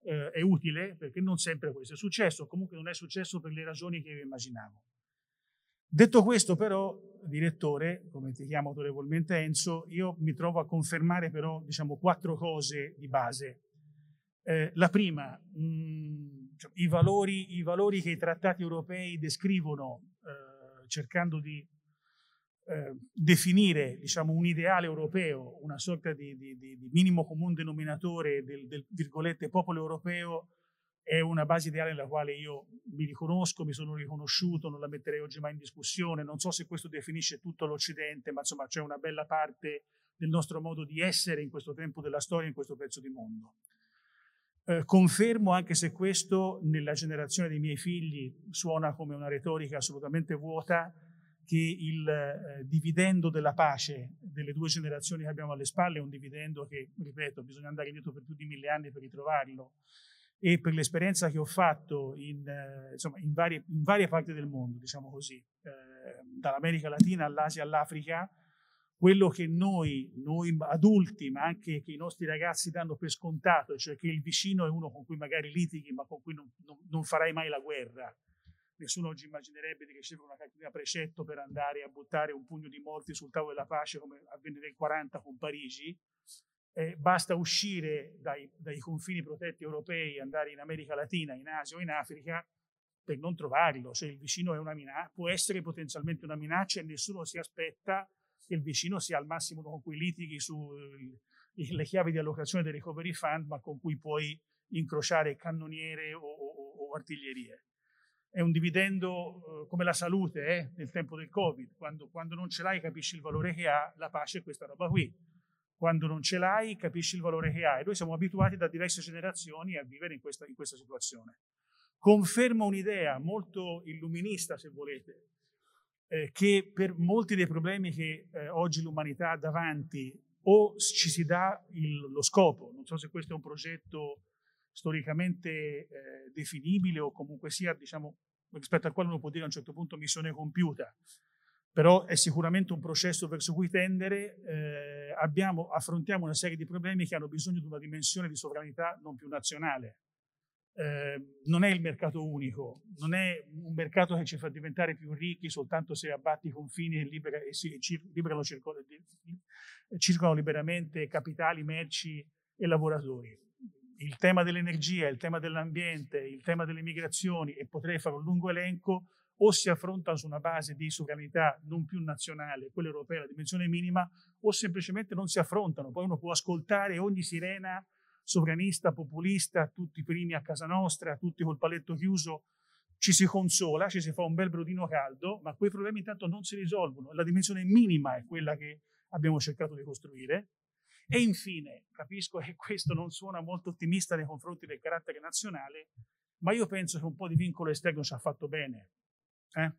eh, è utile perché non sempre questo è successo, comunque non è successo per le ragioni che io immaginavo. Detto questo però, direttore, come ti chiamo autorevolmente Enzo, io mi trovo a confermare però diciamo quattro cose di base. Eh, la prima, mh, mm, cioè, i, valori, i, valori, che i trattati europei descrivono eh, cercando di eh, definire diciamo, un ideale europeo, una sorta di, di, di minimo comune denominatore del, del, virgolette popolo europeo, è una base ideale nella quale io mi riconosco, mi sono riconosciuto, non la metterei oggi mai in discussione. Non so se questo definisce tutto l'Occidente, ma insomma c'è una bella parte del nostro modo di essere in questo tempo della storia, in questo pezzo di mondo. Eh, confermo, anche se questo nella generazione dei miei figli suona come una retorica assolutamente vuota, che il eh, dividendo della pace delle due generazioni che abbiamo alle spalle è un dividendo che, ripeto, bisogna andare indietro per più di mille anni per ritrovarlo. E per l'esperienza che ho fatto in, eh, insomma, in, varie, in varie, parti del mondo, diciamo così, eh, dall'America Latina all'Asia all'Africa, quello che noi, noi adulti, ma anche che i nostri ragazzi danno per scontato, cioè che il vicino è uno con cui magari litighi, ma con cui non, non, non farai mai la guerra, Nessuno oggi immaginerebbe di ricevere una cartina precetto per andare a buttare un pugno di morti sul tavolo della pace come avvenne nel 40 con Parigi. Eh, basta uscire dai, dai, confini protetti europei, andare in America Latina, in Asia o in Africa per non trovarlo. Se il vicino è una minaccia, può essere potenzialmente una minaccia e nessuno si aspetta che il vicino sia al massimo con cui litighi sulle chiavi di allocazione del recovery fund, ma con cui puoi incrociare cannoniere o, o, o artiglierie. È un dividendo eh, come la salute eh, nel tempo del Covid. Quando, quando, non ce l'hai capisci il valore che ha, la pace è questa roba qui. Quando non ce l'hai capisci il valore che ha. E noi siamo abituati da diverse generazioni a vivere in questa, in questa situazione. Conferma un'idea molto illuminista, se volete, eh, che per molti dei problemi che eh, oggi l'umanità ha davanti o ci si dà il, lo scopo, non so se questo è un progetto storicamente eh, definibile o comunque sia, diciamo, rispetto al quale uno può dire a un certo punto missione compiuta, però è sicuramente un processo verso cui tendere, eh, abbiamo, affrontiamo una serie di problemi che hanno bisogno di una dimensione di sovranità non più nazionale. Eh, non è il mercato unico, non è un mercato che ci fa diventare più ricchi soltanto se abbatti i confini e, libera, e si, cir, liberano, circolano liberamente capitali, merci e lavoratori il tema dell'energia, il tema dell'ambiente, il tema delle migrazioni, e potrei fare un lungo elenco, o si affrontano su una base di sovranità non più nazionale, quella europea, la dimensione minima, o semplicemente non si affrontano. Poi uno può ascoltare ogni sirena sovranista, populista, tutti primi a casa nostra, tutti col paletto chiuso, ci si consola, ci si fa un bel brodino caldo, ma quei problemi intanto non si risolvono. La dimensione minima è quella che abbiamo cercato di costruire e infine, capisco che questo non suona molto ottimista nei confronti del carattere nazionale, ma io penso che un po' di vincolo esterno ci ha fatto bene. Eh?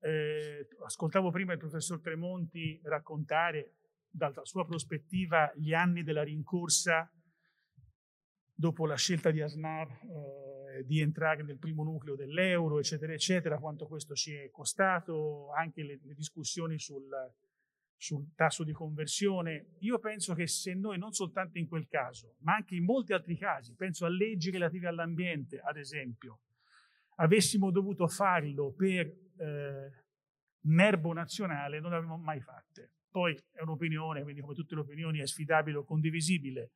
Eh, ascoltavo prima il professor Tremonti raccontare dalla sua prospettiva gli anni della rincorsa dopo la scelta di Asnar eh, di entrare nel primo nucleo dell'euro, eccetera, eccetera, quanto questo ci è costato, anche le, le discussioni sul, sul tasso di conversione. Io penso che se noi non soltanto in quel caso, ma anche in molti altri casi, penso a leggi relative all'ambiente, ad esempio, avessimo dovuto farlo per eh, nervo nazionale, non l'avremmo mai fatte. Poi è un'opinione, quindi come tutte le opinioni è sfidabile o condivisibile,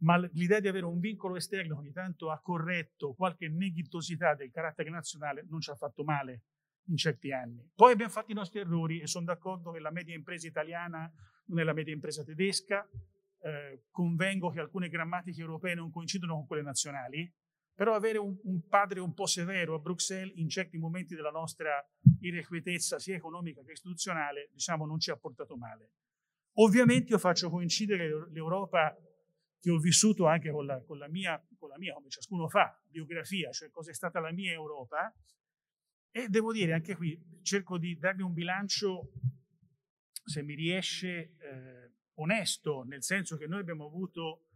ma l'idea di avere un vincolo esterno che ogni tanto ha corretto qualche neghitosità del carattere nazionale non ci ha fatto male in certi anni. Poi abbiamo fatto i nostri errori e sono d'accordo che la media impresa italiana non è la media impresa tedesca, eh, convengo che alcune grammatiche europee non coincidono con quelle nazionali, però avere un, un, padre un po' severo a Bruxelles in certi momenti della nostra irrequietezza sia economica che istituzionale, diciamo, non ci ha portato male. Ovviamente io faccio coincidere l'Europa che ho vissuto anche con la, con la, mia, con la mia, come ciascuno fa, biografia, cioè cosa è stata la mia Europa, e devo dire, anche qui, cerco di dargli un bilancio, se mi riesce, eh, onesto, nel senso che noi abbiamo avuto,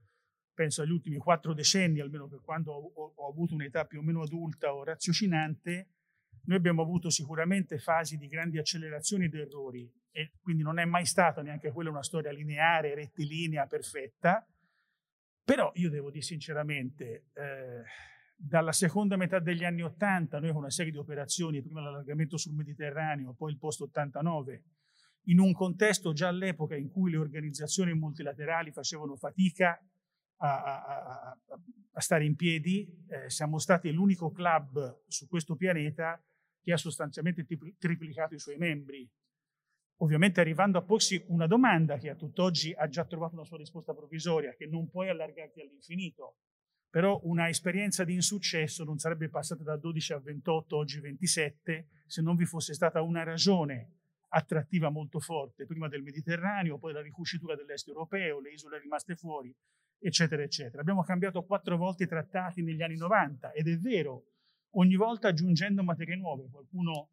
penso agli ultimi quattro decenni, almeno per quando ho, ho, ho avuto un'età più o meno adulta o raziocinante, noi abbiamo avuto sicuramente fasi di grandi accelerazioni ed errori. E quindi non è mai stata neanche quella una storia lineare, rettilinea, perfetta, però io devo dire sinceramente, eh, dalla seconda metà degli anni 80, noi con una serie di operazioni, prima l'allargamento sul Mediterraneo, poi il post 89, in un contesto già all'epoca in cui le organizzazioni multilaterali facevano fatica a, a, a, a stare in piedi, eh, siamo stati l'unico club su questo pianeta che ha sostanzialmente triplicato i suoi membri. Ovviamente arrivando a porsi una domanda che a tutt'oggi ha già trovato una sua risposta provvisoria, che non puoi allargarti all'infinito però una esperienza di insuccesso non sarebbe passata da 12 a 28, oggi 27, se non vi fosse stata una ragione attrattiva molto forte, prima del Mediterraneo, poi la ricucitura dell'est europeo, le isole rimaste fuori, eccetera, eccetera. Abbiamo cambiato quattro volte i trattati negli anni 90 ed è vero, ogni volta aggiungendo materie nuove, qualcuno,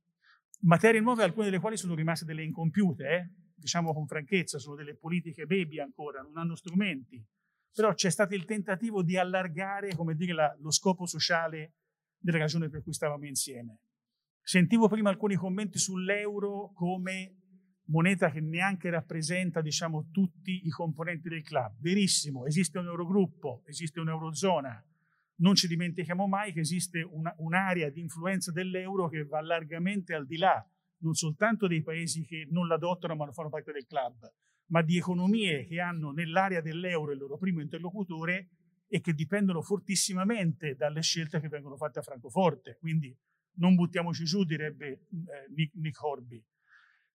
materie nuove alcune delle quali sono rimaste delle incompiute, eh? diciamo con franchezza, sono delle politiche baby ancora, non hanno strumenti, però c'è stato il tentativo di allargare, come dire, la, lo scopo sociale della ragione per cui stavamo insieme. Sentivo prima alcuni commenti sull'euro come moneta che neanche rappresenta, diciamo, tutti i componenti del club. Verissimo, esiste un eurogruppo, esiste un'eurozona. Non ci dimentichiamo mai che esiste una, un'area di influenza dell'euro che va largamente al di là non soltanto dei paesi che non l'adottano ma non fanno parte del club, ma di economie che hanno nell'area dell'euro il loro primo interlocutore e che dipendono fortissimamente dalle scelte che vengono fatte a Francoforte. Quindi non buttiamoci giù, direbbe eh, Nick, Horby.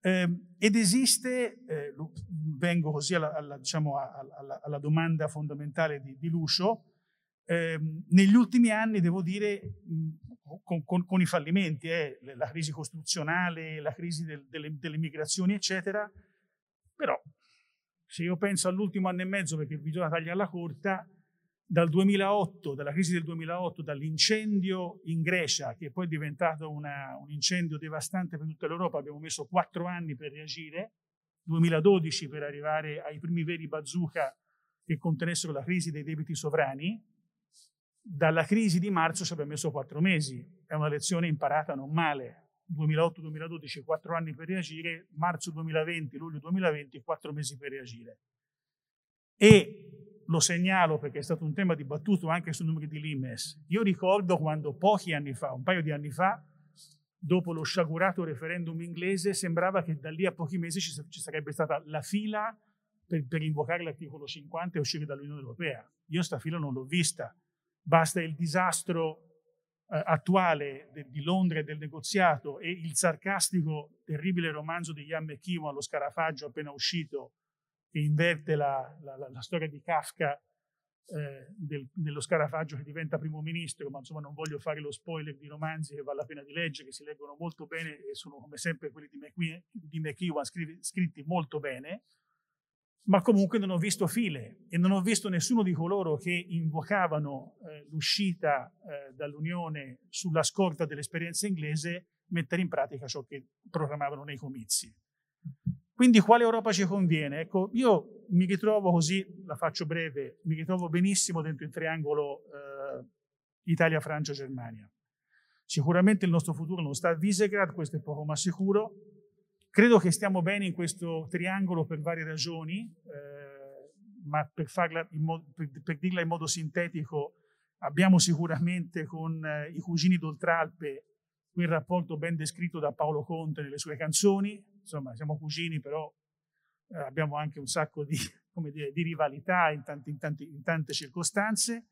Eh, ed esiste, eh, vengo così alla, alla, diciamo, alla, alla domanda fondamentale di, di Lucio, eh, negli ultimi anni, devo dire, con, con, con, i fallimenti, eh, la crisi costituzionale, la crisi del, delle, delle migrazioni, eccetera, però se io penso all'ultimo anno e mezzo, perché bisogna tagliarla corta, dal 2008, dalla crisi del 2008, dall'incendio in Grecia, che poi è diventato una, un incendio devastante per tutta l'Europa, abbiamo messo quattro anni per reagire, 2012 per arrivare ai primi veri bazooka che contenessero la crisi dei debiti sovrani, dalla crisi di marzo ci abbiamo messo quattro mesi, è una lezione imparata non male. 2008-2012, quattro anni per reagire, marzo 2020, luglio 2020, quattro mesi per reagire. E lo segnalo perché è stato un tema dibattuto anche sui numeri di Limes. Io ricordo quando pochi anni fa, un paio di anni fa, dopo lo sciagurato referendum inglese, sembrava che da lì a pochi mesi ci, sarebbe stata la fila per, per invocare l'articolo 50 e uscire dall'Unione Europea. Io sta fila non l'ho vista. Basta il disastro eh, attuale de, di Londra e del negoziato e il sarcastico, terribile romanzo di Jan McKeown, Lo scarafaggio appena uscito, che inverte la, la, la, la storia di Kafka eh, del, dello scarafaggio che diventa primo ministro, ma insomma non voglio fare lo spoiler di romanzi che vale la pena di leggere, che si leggono molto bene e sono come sempre quelli di di McKeown scritti molto bene ma comunque non ho visto file e non ho visto nessuno di coloro che invocavano eh, l'uscita eh, dall'Unione sulla scorta dell'esperienza inglese mettere in pratica ciò che programmavano nei comizi. Quindi quale Europa ci conviene? Ecco, io mi ritrovo così, la faccio breve, mi ritrovo benissimo dentro il triangolo eh, Italia, Francia, Germania. Sicuramente il nostro futuro non sta a Visegrad, questo è poco ma sicuro, Credo che stiamo bene in questo triangolo per varie ragioni, eh, ma per, modo, per, per, dirla in modo sintetico, abbiamo sicuramente con eh, i cugini d'Oltralpe quel rapporto ben descritto da Paolo Conte nelle sue canzoni, insomma siamo cugini però eh, abbiamo anche un sacco di, dire, di rivalità in, tanti, in, tanti, in, tante circostanze.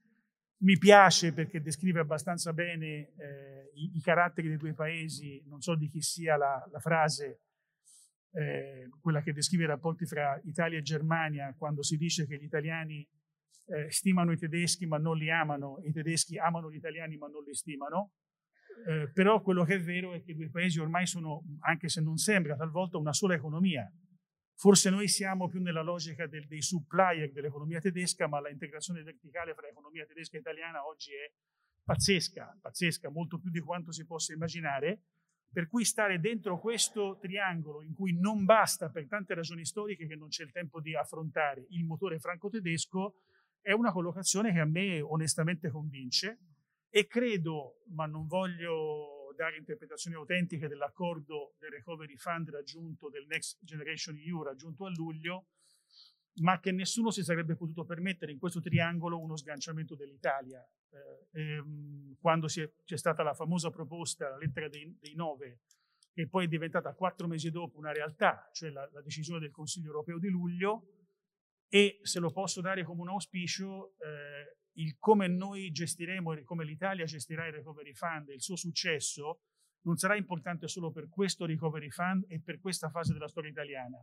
Mi piace perché descrive abbastanza bene eh, i, i, caratteri dei due paesi, non so di chi sia la, la frase, eh, quella che descrive i rapporti fra Italia e Germania, quando si dice che gli italiani eh, stimano i tedeschi ma non li amano, i tedeschi amano gli italiani ma non li stimano. Eh, però quello che è vero è che i due paesi ormai sono, anche se non sembra, talvolta una sola economia. Forse noi siamo più nella logica del, dei supplier dell'economia tedesca, ma l'integrazione verticale fra economia tedesca e italiana oggi è pazzesca, pazzesca, molto più di quanto si possa immaginare. Per cui stare dentro questo triangolo in cui non basta per tante ragioni storiche che non c'è il tempo di affrontare il motore franco-tedesco è una collocazione che a me onestamente convince e credo, ma non voglio dare interpretazioni autentiche dell'accordo del Recovery Fund raggiunto, del Next Generation EU raggiunto a luglio, ma che nessuno si sarebbe potuto permettere in questo triangolo uno sganciamento dell'Italia. Eh, ehm, quando è, c'è stata la famosa proposta, la lettera dei, dei, nove, che poi è diventata quattro mesi dopo una realtà, cioè la, la decisione del Consiglio europeo di luglio, e se lo posso dare come un auspicio, eh, il come noi gestiremo, come l'Italia gestirà il Recovery Fund e il suo successo non sarà importante solo per questo Recovery Fund e per questa fase della storia italiana,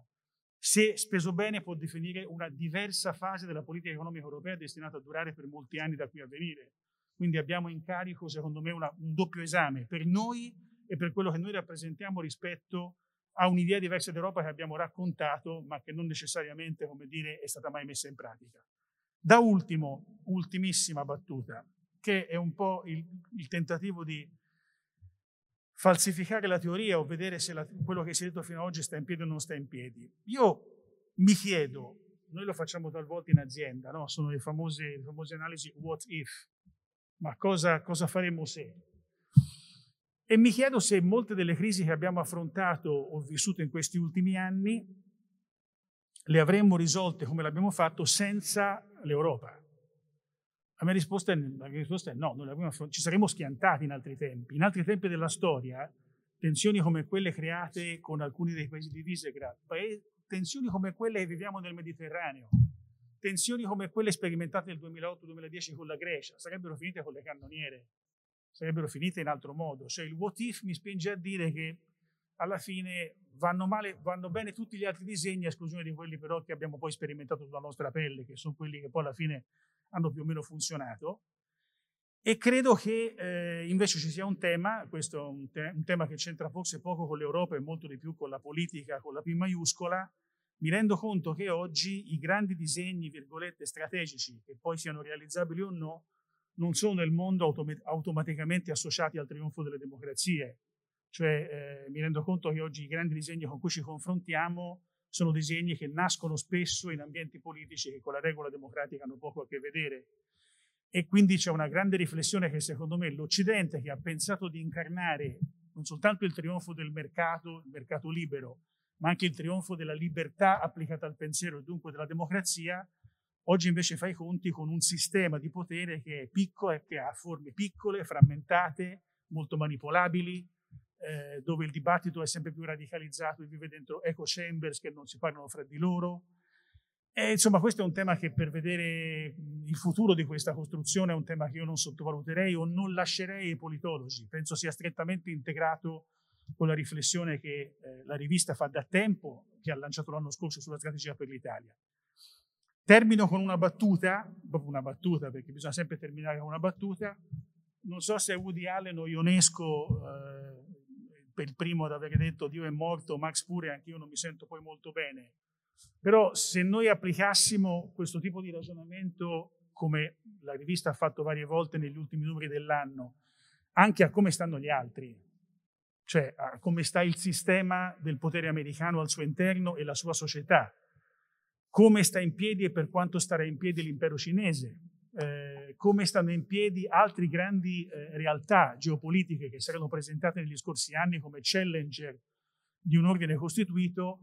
se speso bene può definire una diversa fase della politica economica europea destinata a durare per molti anni da qui a venire. Quindi abbiamo in carico, secondo me, una, un doppio esame per noi e per quello che noi rappresentiamo rispetto a un'idea diversa d'Europa che abbiamo raccontato, ma che non necessariamente, come dire, è stata mai messa in pratica. Da ultimo, ultimissima battuta, che è un po' il, il tentativo di falsificare la teoria o vedere se la, quello che si è detto fino ad oggi sta in piedi o non sta in piedi. Io mi chiedo, noi lo facciamo talvolta in azienda, no? sono le famose, le famose, analisi what if, ma cosa, cosa faremo se? E mi chiedo se molte delle crisi che abbiamo affrontato o vissuto in questi ultimi anni le avremmo risolte come l'abbiamo fatto senza l'Europa. La mia risposta è, mia risposta è no, ci saremmo schiantati in altri tempi. In altri tempi della storia, tensioni come quelle create con alcuni dei paesi di Visegrad, tensioni come quelle che viviamo nel Mediterraneo, tensioni come quelle sperimentate nel 2008-2010 con la Grecia, sarebbero finite con le cannoniere, sarebbero finite in altro modo. Cioè il what if mi spinge a dire che alla fine vanno, male, vanno bene tutti gli altri disegni, a esclusione di quelli però che abbiamo poi sperimentato sulla nostra pelle, che sono quelli che poi alla fine hanno più o meno funzionato. E credo che eh, invece ci sia un tema, questo è un, te- un, tema che c'entra forse poco con l'Europa e molto di più con la politica, con la P maiuscola. Mi rendo conto che oggi i grandi disegni, virgolette, strategici, che poi siano realizzabili o no, non sono nel mondo autom- automaticamente associati al trionfo delle democrazie. Cioè, eh, mi rendo conto che oggi i grandi disegni con cui ci confrontiamo sono disegni che nascono spesso in ambienti politici che con la regola democratica hanno poco a che vedere. E quindi c'è una grande riflessione che secondo me l'Occidente, che ha pensato di incarnare non soltanto il trionfo del mercato, il mercato libero, ma anche il trionfo della libertà applicata al pensiero e dunque della democrazia, oggi invece fa i conti con un sistema di potere che è piccolo e che ha forme piccole, frammentate, molto manipolabili, eh, dove il dibattito è sempre più radicalizzato e vive dentro echo chambers che non si parlano fra di loro, e, insomma, questo è un tema che per vedere il futuro di questa costruzione è un tema che io non sottovaluterei o non lascerei ai politologi. Penso sia strettamente integrato con la riflessione che eh, la rivista fa da tempo, che ha lanciato l'anno scorso sulla strategia per l'Italia. Termino con una battuta, proprio una battuta, perché bisogna sempre terminare con una battuta. Non so se Woody Allen o Ionesco, eh, il primo ad aver detto Dio è morto, Max pure, anche io non mi sento poi molto bene, però se noi applicassimo questo tipo di ragionamento, come la rivista ha fatto varie volte negli ultimi numeri dell'anno, anche a come stanno gli altri, cioè a come sta il sistema del potere americano al suo interno e la sua società, come sta in piedi e per quanto starà in piedi l'impero cinese, eh, come stanno in piedi altre grandi eh, realtà geopolitiche che saranno presentate negli scorsi anni come challenger di un ordine costituito,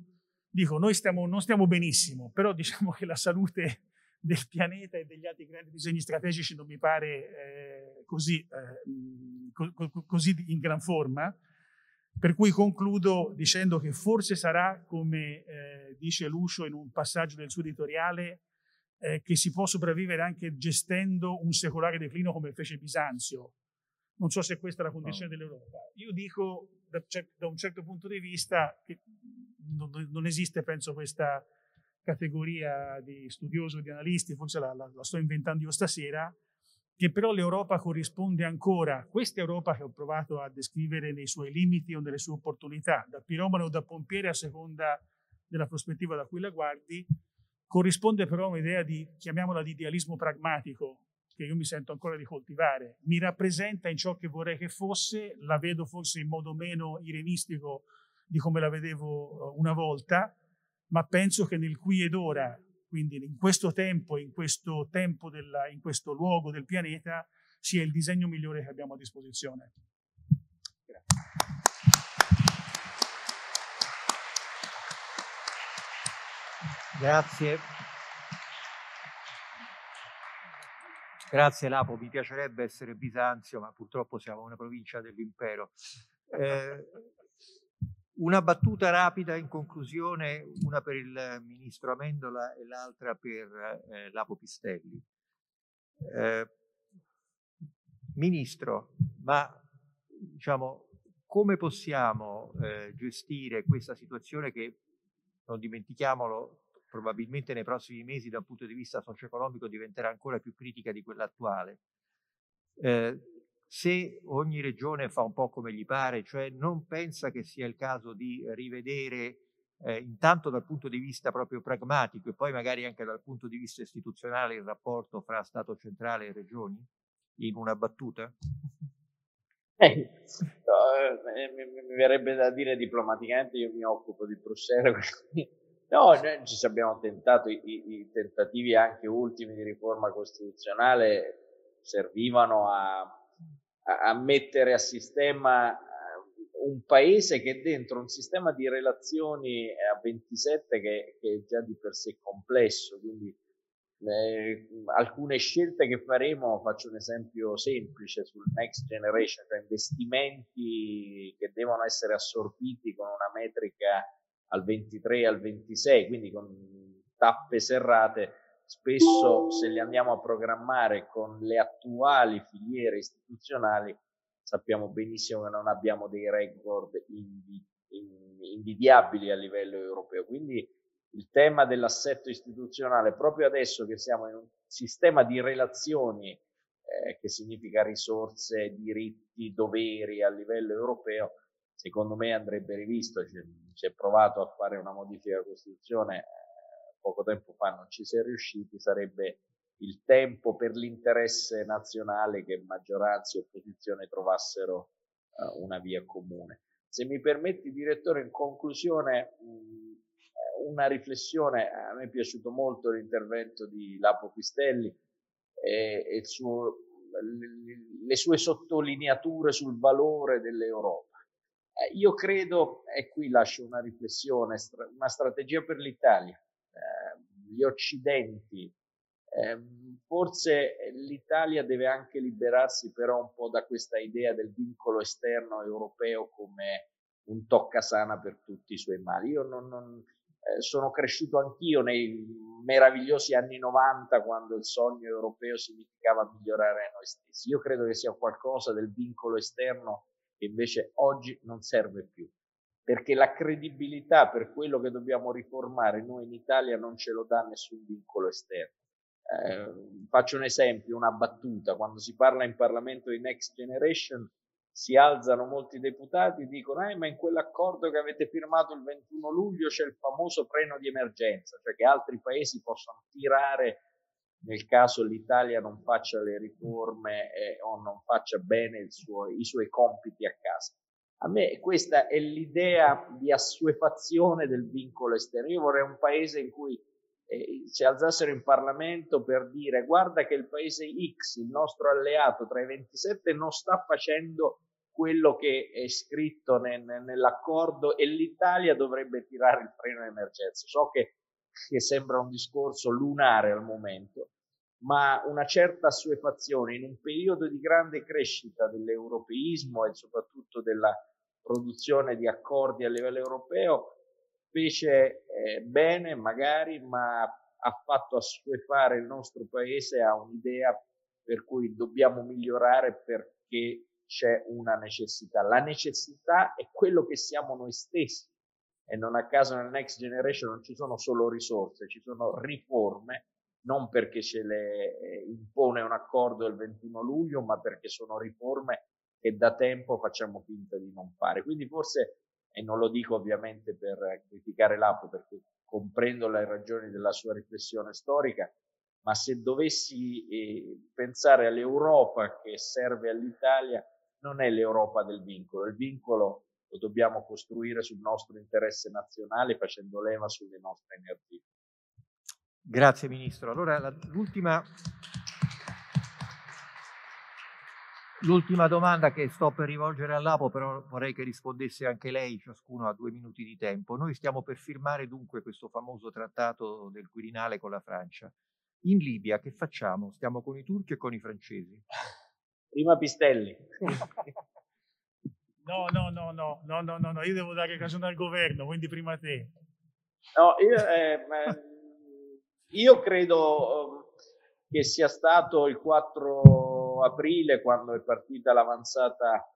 dico, noi stiamo, non stiamo benissimo, però diciamo che la salute del pianeta e degli altri grandi disegni strategici non mi pare eh, così, eh, co- co- così in gran forma. Per cui concludo dicendo che forse sarà, come eh, dice Lucio in un passaggio del suo editoriale, eh, che si può sopravvivere anche gestendo un secolare declino come fece Bisanzio. Non so se questa è la condizione dell'Europa. Io dico da, da un certo punto di vista che non, non, esiste, penso, questa categoria di studioso, di analisti, forse la, la, la sto inventando io stasera, che però l'Europa corrisponde ancora, questa Europa che ho provato a descrivere nei suoi limiti o nelle sue opportunità, da piromano o da pompiere a seconda della prospettiva da cui la guardi, corrisponde però a un'idea di, chiamiamola di idealismo pragmatico, che io mi sento ancora di coltivare, mi rappresenta in ciò che vorrei che fosse, la vedo forse in modo meno irenistico di come la vedevo eh, una volta, ma penso che nel qui ed ora, quindi in questo tempo, in questo tempo, della, in questo luogo del pianeta, sia il disegno migliore che abbiamo a disposizione. Grazie. Grazie Lapo, mi piacerebbe essere Bisanzio, ma purtroppo siamo una provincia dell'impero. Eh, una battuta rapida in conclusione, una per il ministro Amendola e l'altra per eh, Lapo Pistelli. Eh, ministro, ma diciamo, come possiamo eh, gestire questa situazione che, non dimentichiamolo, probabilmente nei prossimi mesi da un punto di vista socio-economico diventerà ancora più critica di quella attuale. Eh, se ogni regione fa un po' come gli pare, cioè non pensa che sia il caso di rivedere eh, intanto dal punto di vista proprio pragmatico e poi magari anche dal punto di vista istituzionale il rapporto fra Stato centrale e regioni, in una battuta? Eh, eh, mi, verrebbe da dire diplomaticamente, io mi occupo di Bruxelles, No, noi ci abbiamo tentato, i, i, tentativi anche ultimi di riforma costituzionale servivano a, a, mettere a sistema eh, un paese che è dentro un sistema di relazioni a 27 che, che è già di per sé complesso, quindi eh, alcune scelte che faremo, faccio un esempio semplice sul next generation, cioè investimenti che devono essere assorbiti con una metrica al 23 al 26, quindi con tappe serrate, spesso se li andiamo a programmare con le attuali filiere istituzionali, sappiamo benissimo che non abbiamo dei record invidiabili a livello europeo. Quindi il tema dell'assetto istituzionale, proprio adesso che siamo in un sistema di relazioni eh, che significa risorse, diritti, doveri a livello europeo, secondo me andrebbe rivisto. Si è provato a fare una modifica della Costituzione eh, poco tempo fa, non ci si è riusciti, sarebbe il tempo per l'interesse nazionale che maggioranza e opposizione trovassero uh, una via comune. Se mi permetti, direttore, in conclusione, mh, una riflessione, a me è piaciuto molto l'intervento di Lapo Pistelli e, e suo, le, le sue sottolineature sul valore dell'Europa. Eh, io credo, e qui lascio una riflessione, una strategia per l'Italia. Eh, gli Occidenti eh, forse l'Italia deve anche liberarsi però un po' da questa idea del vincolo esterno europeo come un toccasana per tutti i suoi mali. Io non, non eh, sono cresciuto anch'io nei meravigliosi anni 90 quando il sogno europeo significava migliorare noi stessi. Io credo che sia qualcosa del vincolo esterno che invece oggi non serve più perché la credibilità per quello che dobbiamo riformare noi in Italia non ce lo dà nessun vincolo esterno. Eh, faccio un esempio, una battuta, quando si parla in Parlamento di Next Generation si alzano molti deputati e dicono eh, ma in quell'accordo che avete firmato il 21 luglio c'è il famoso freno di emergenza, cioè che altri paesi possono tirare nel caso l'Italia non faccia le riforme eh, o non faccia bene suo, i suoi compiti a casa. A me questa è l'idea di assuefazione del vincolo esterno. Io vorrei un paese in cui eh, si alzassero in Parlamento per dire guarda che il paese X, il nostro alleato tra i 27, non sta facendo quello che è scritto nel, nell'accordo e l'Italia dovrebbe tirare il freno d'emergenza. So che, che sembra un discorso lunare al momento, ma una certa assuefazione in un periodo di grande crescita dell'europeismo e soprattutto della produzione di accordi a livello europeo fece eh, bene magari, ma ha fatto assuefare il nostro paese a un'idea per cui dobbiamo migliorare perché c'è una necessità. La necessità è quello che siamo noi stessi e non a caso nel Next Generation non ci sono solo risorse, ci sono riforme, non perché ce le eh, impone un accordo il 21 luglio, ma perché sono riforme che da tempo facciamo finta di non fare. Quindi forse e non lo dico ovviamente per criticare l'Apo perché comprendo le ragioni della sua riflessione storica, ma se dovessi eh, pensare all'Europa che serve all'Italia, non è l'Europa del vincolo, il vincolo lo dobbiamo costruire sul nostro interesse nazionale facendo leva sulle nostre energie. Grazie Ministro. Allora l'ultima L'ultima domanda che sto per rivolgere all'Apo, però vorrei che rispondesse anche lei, ciascuno ha due minuti di tempo. Noi stiamo per firmare dunque questo famoso trattato del Quirinale con la Francia. In Libia che facciamo? Stiamo con i turchi e con i francesi? Prima Pistelli. No, no, no, no, no, no, no, no, io devo dare ragione al governo, quindi prima te. No, io, eh, io credo eh, che sia stato il 4 aprile, quando è partita l'avanzata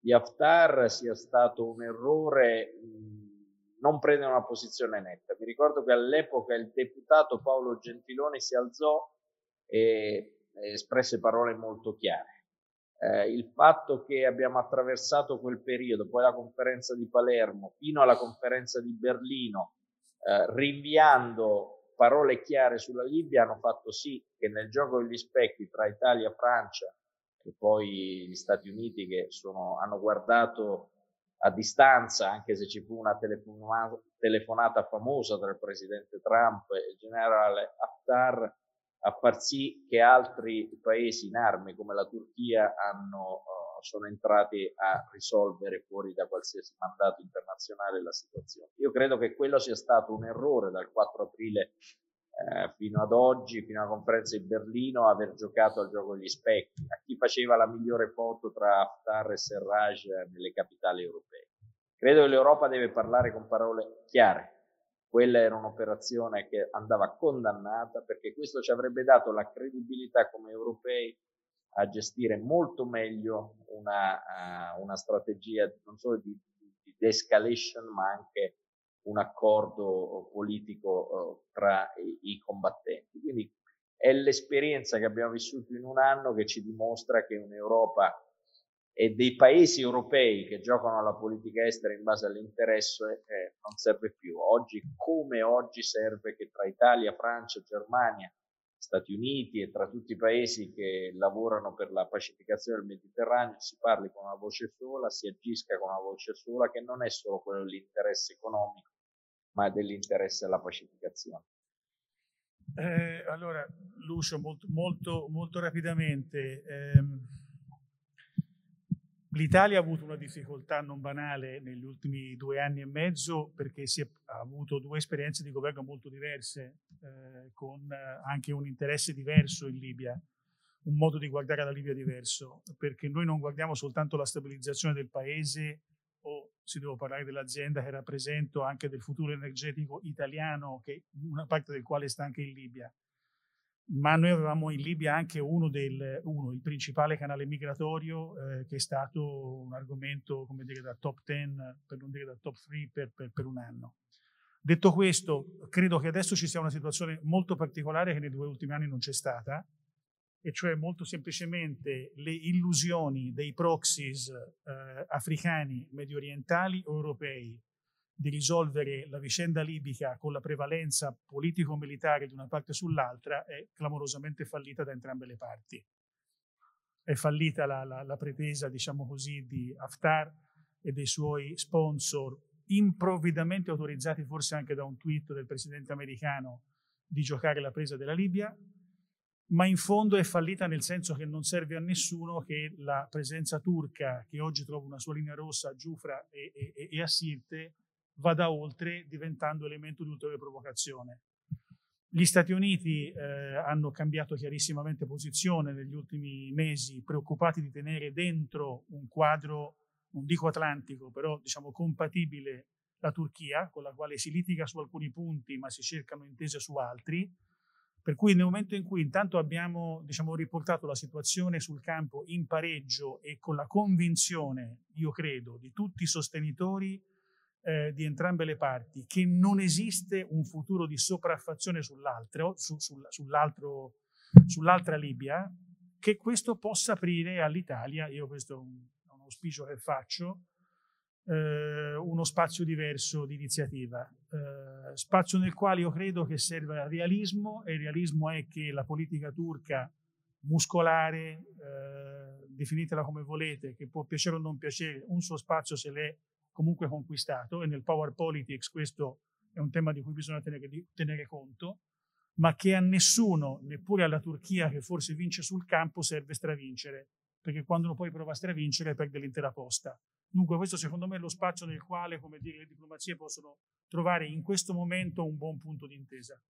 di Haftar, sia stato un errore non prendere una posizione netta. Mi ricordo che all'epoca il deputato Paolo Gentiloni si alzò e espresse parole molto chiare. Eh, il fatto che abbiamo attraversato quel periodo, poi la conferenza di Palermo, fino alla conferenza di Berlino, eh, rinviando parole chiare sulla Libia hanno fatto sì che nel gioco degli specchi tra Italia e Francia e poi gli Stati Uniti che sono, hanno guardato a distanza, anche se ci fu una telefonata, telefonata famosa tra il presidente Trump e il generale Haftar, a far sì che altri paesi in armi come la Turchia hanno sono entrati a risolvere fuori da qualsiasi mandato internazionale la situazione. Io credo che quello sia stato un errore dal 4 aprile eh, fino ad oggi, fino alla conferenza di Berlino, aver giocato al gioco degli specchi, a chi faceva la migliore foto tra Haftar e Serraj nelle capitali europee. Credo che l'Europa deve parlare con parole chiare. Quella era un'operazione che andava condannata perché questo ci avrebbe dato la credibilità come europei a gestire molto meglio una, uh, una strategia non solo di, di de-escalation ma anche un accordo politico uh, tra i, i, combattenti. Quindi è l'esperienza che abbiamo vissuto in un anno che ci dimostra che un'Europa e dei paesi europei che giocano alla politica estera in base all'interesse eh, non serve più. Oggi come oggi serve che tra Italia, Francia, Germania, Stati Uniti e tra tutti i paesi che lavorano per la pacificazione del Mediterraneo si parli con una voce sola, si agisca con una voce sola che non è solo quello dell'interesse economico, ma dell'interesse alla pacificazione. Eh, allora, Lucio, molto, molto, molto rapidamente. Ehm, L'Italia ha avuto una difficoltà non banale negli ultimi due anni e mezzo perché si è, ha avuto due esperienze di governo molto diverse, eh, con eh, anche un interesse diverso in Libia, un modo di guardare alla Libia diverso, perché noi non guardiamo soltanto la stabilizzazione del paese o si deve parlare dell'azienda che rappresento anche del futuro energetico italiano, che una parte del quale sta anche in Libia ma noi avevamo in Libia anche uno, del, uno il principale canale migratorio, eh, che è stato un argomento, come dire, da top 10, per non dire da top 3 per, per, per, un anno. Detto questo, credo che adesso ci sia una situazione molto particolare che nei due ultimi anni non c'è stata, e cioè molto semplicemente le illusioni dei proxies eh, africani, medio orientali o europei di risolvere la vicenda libica con la prevalenza politico-militare di una parte sull'altra è clamorosamente fallita da entrambe le parti. È fallita la, la, la pretesa, diciamo così, di Haftar e dei suoi sponsor, improvvidamente autorizzati forse anche da un tweet del presidente americano, di giocare la presa della Libia, ma in fondo è fallita nel senso che non serve a nessuno che la presenza turca, che oggi trova una sua linea rossa a Giufra e, e, e a Sirte, vada oltre diventando elemento di ulteriore provocazione. Gli Stati Uniti eh, hanno cambiato chiarissimamente posizione negli ultimi mesi, preoccupati di tenere dentro un quadro, non dico atlantico, però diciamo compatibile la Turchia, con la quale si litiga su alcuni punti ma si cercano intese su altri. Per cui nel momento in cui intanto abbiamo diciamo, riportato la situazione sul campo in pareggio e con la convinzione, io credo, di tutti i sostenitori eh, di entrambe le parti che non esiste un futuro di sopraffazione sull'altro, su, sul, sull'altro, sull'altra Libia, che questo possa aprire all'Italia, io questo è un, auspicio che faccio, eh, uno spazio diverso di iniziativa, eh, spazio nel quale io credo che serva realismo e il realismo è che la politica turca muscolare, eh, definitela come volete, che può piacere o non piacere, un suo spazio se l'è comunque conquistato e nel power politics questo è un tema di cui bisogna tenere, tenere conto, ma che a nessuno, neppure alla Turchia che forse vince sul campo, serve stravincere, perché quando uno poi prova a stravincere perde l'intera posta. Dunque questo secondo me è lo spazio nel quale come dire, le diplomazie possono trovare in questo momento un buon punto di intesa.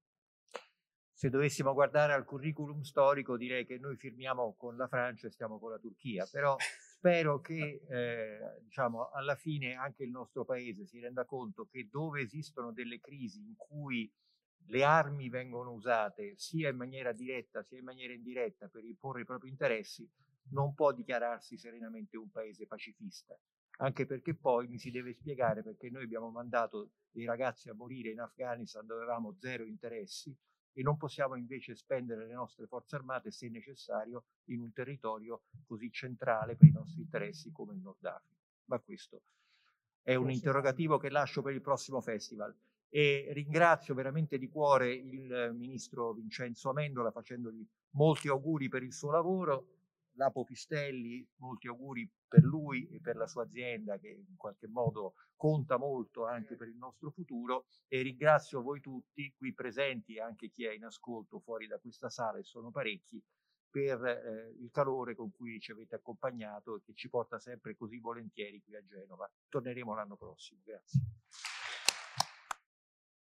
Se dovessimo guardare al curriculum storico direi che noi firmiamo con la Francia e stiamo con la Turchia, però spero che eh, diciamo, alla fine anche il nostro paese si renda conto che dove esistono delle crisi in cui le armi vengono usate sia in maniera diretta sia in maniera indiretta per imporre i propri interessi, non può dichiararsi serenamente un paese pacifista. Anche perché poi mi si deve spiegare perché noi abbiamo mandato dei ragazzi a morire in Afghanistan dove avevamo zero interessi e non possiamo invece spendere le nostre forze armate, se necessario, in un territorio così centrale per i nostri interessi come il Nord Africa. Ma questo è un interrogativo che lascio per il prossimo festival. E ringrazio veramente di cuore il ministro Vincenzo Amendola facendogli molti auguri per il suo lavoro Lapo Pistelli, molti auguri per lui e per la sua azienda che in qualche modo conta molto anche per il nostro futuro e ringrazio voi tutti qui presenti e anche chi è in ascolto fuori da questa sala e sono parecchi per eh, il calore con cui ci avete accompagnato e che ci porta sempre così volentieri qui a Genova. Torneremo l'anno prossimo. Grazie.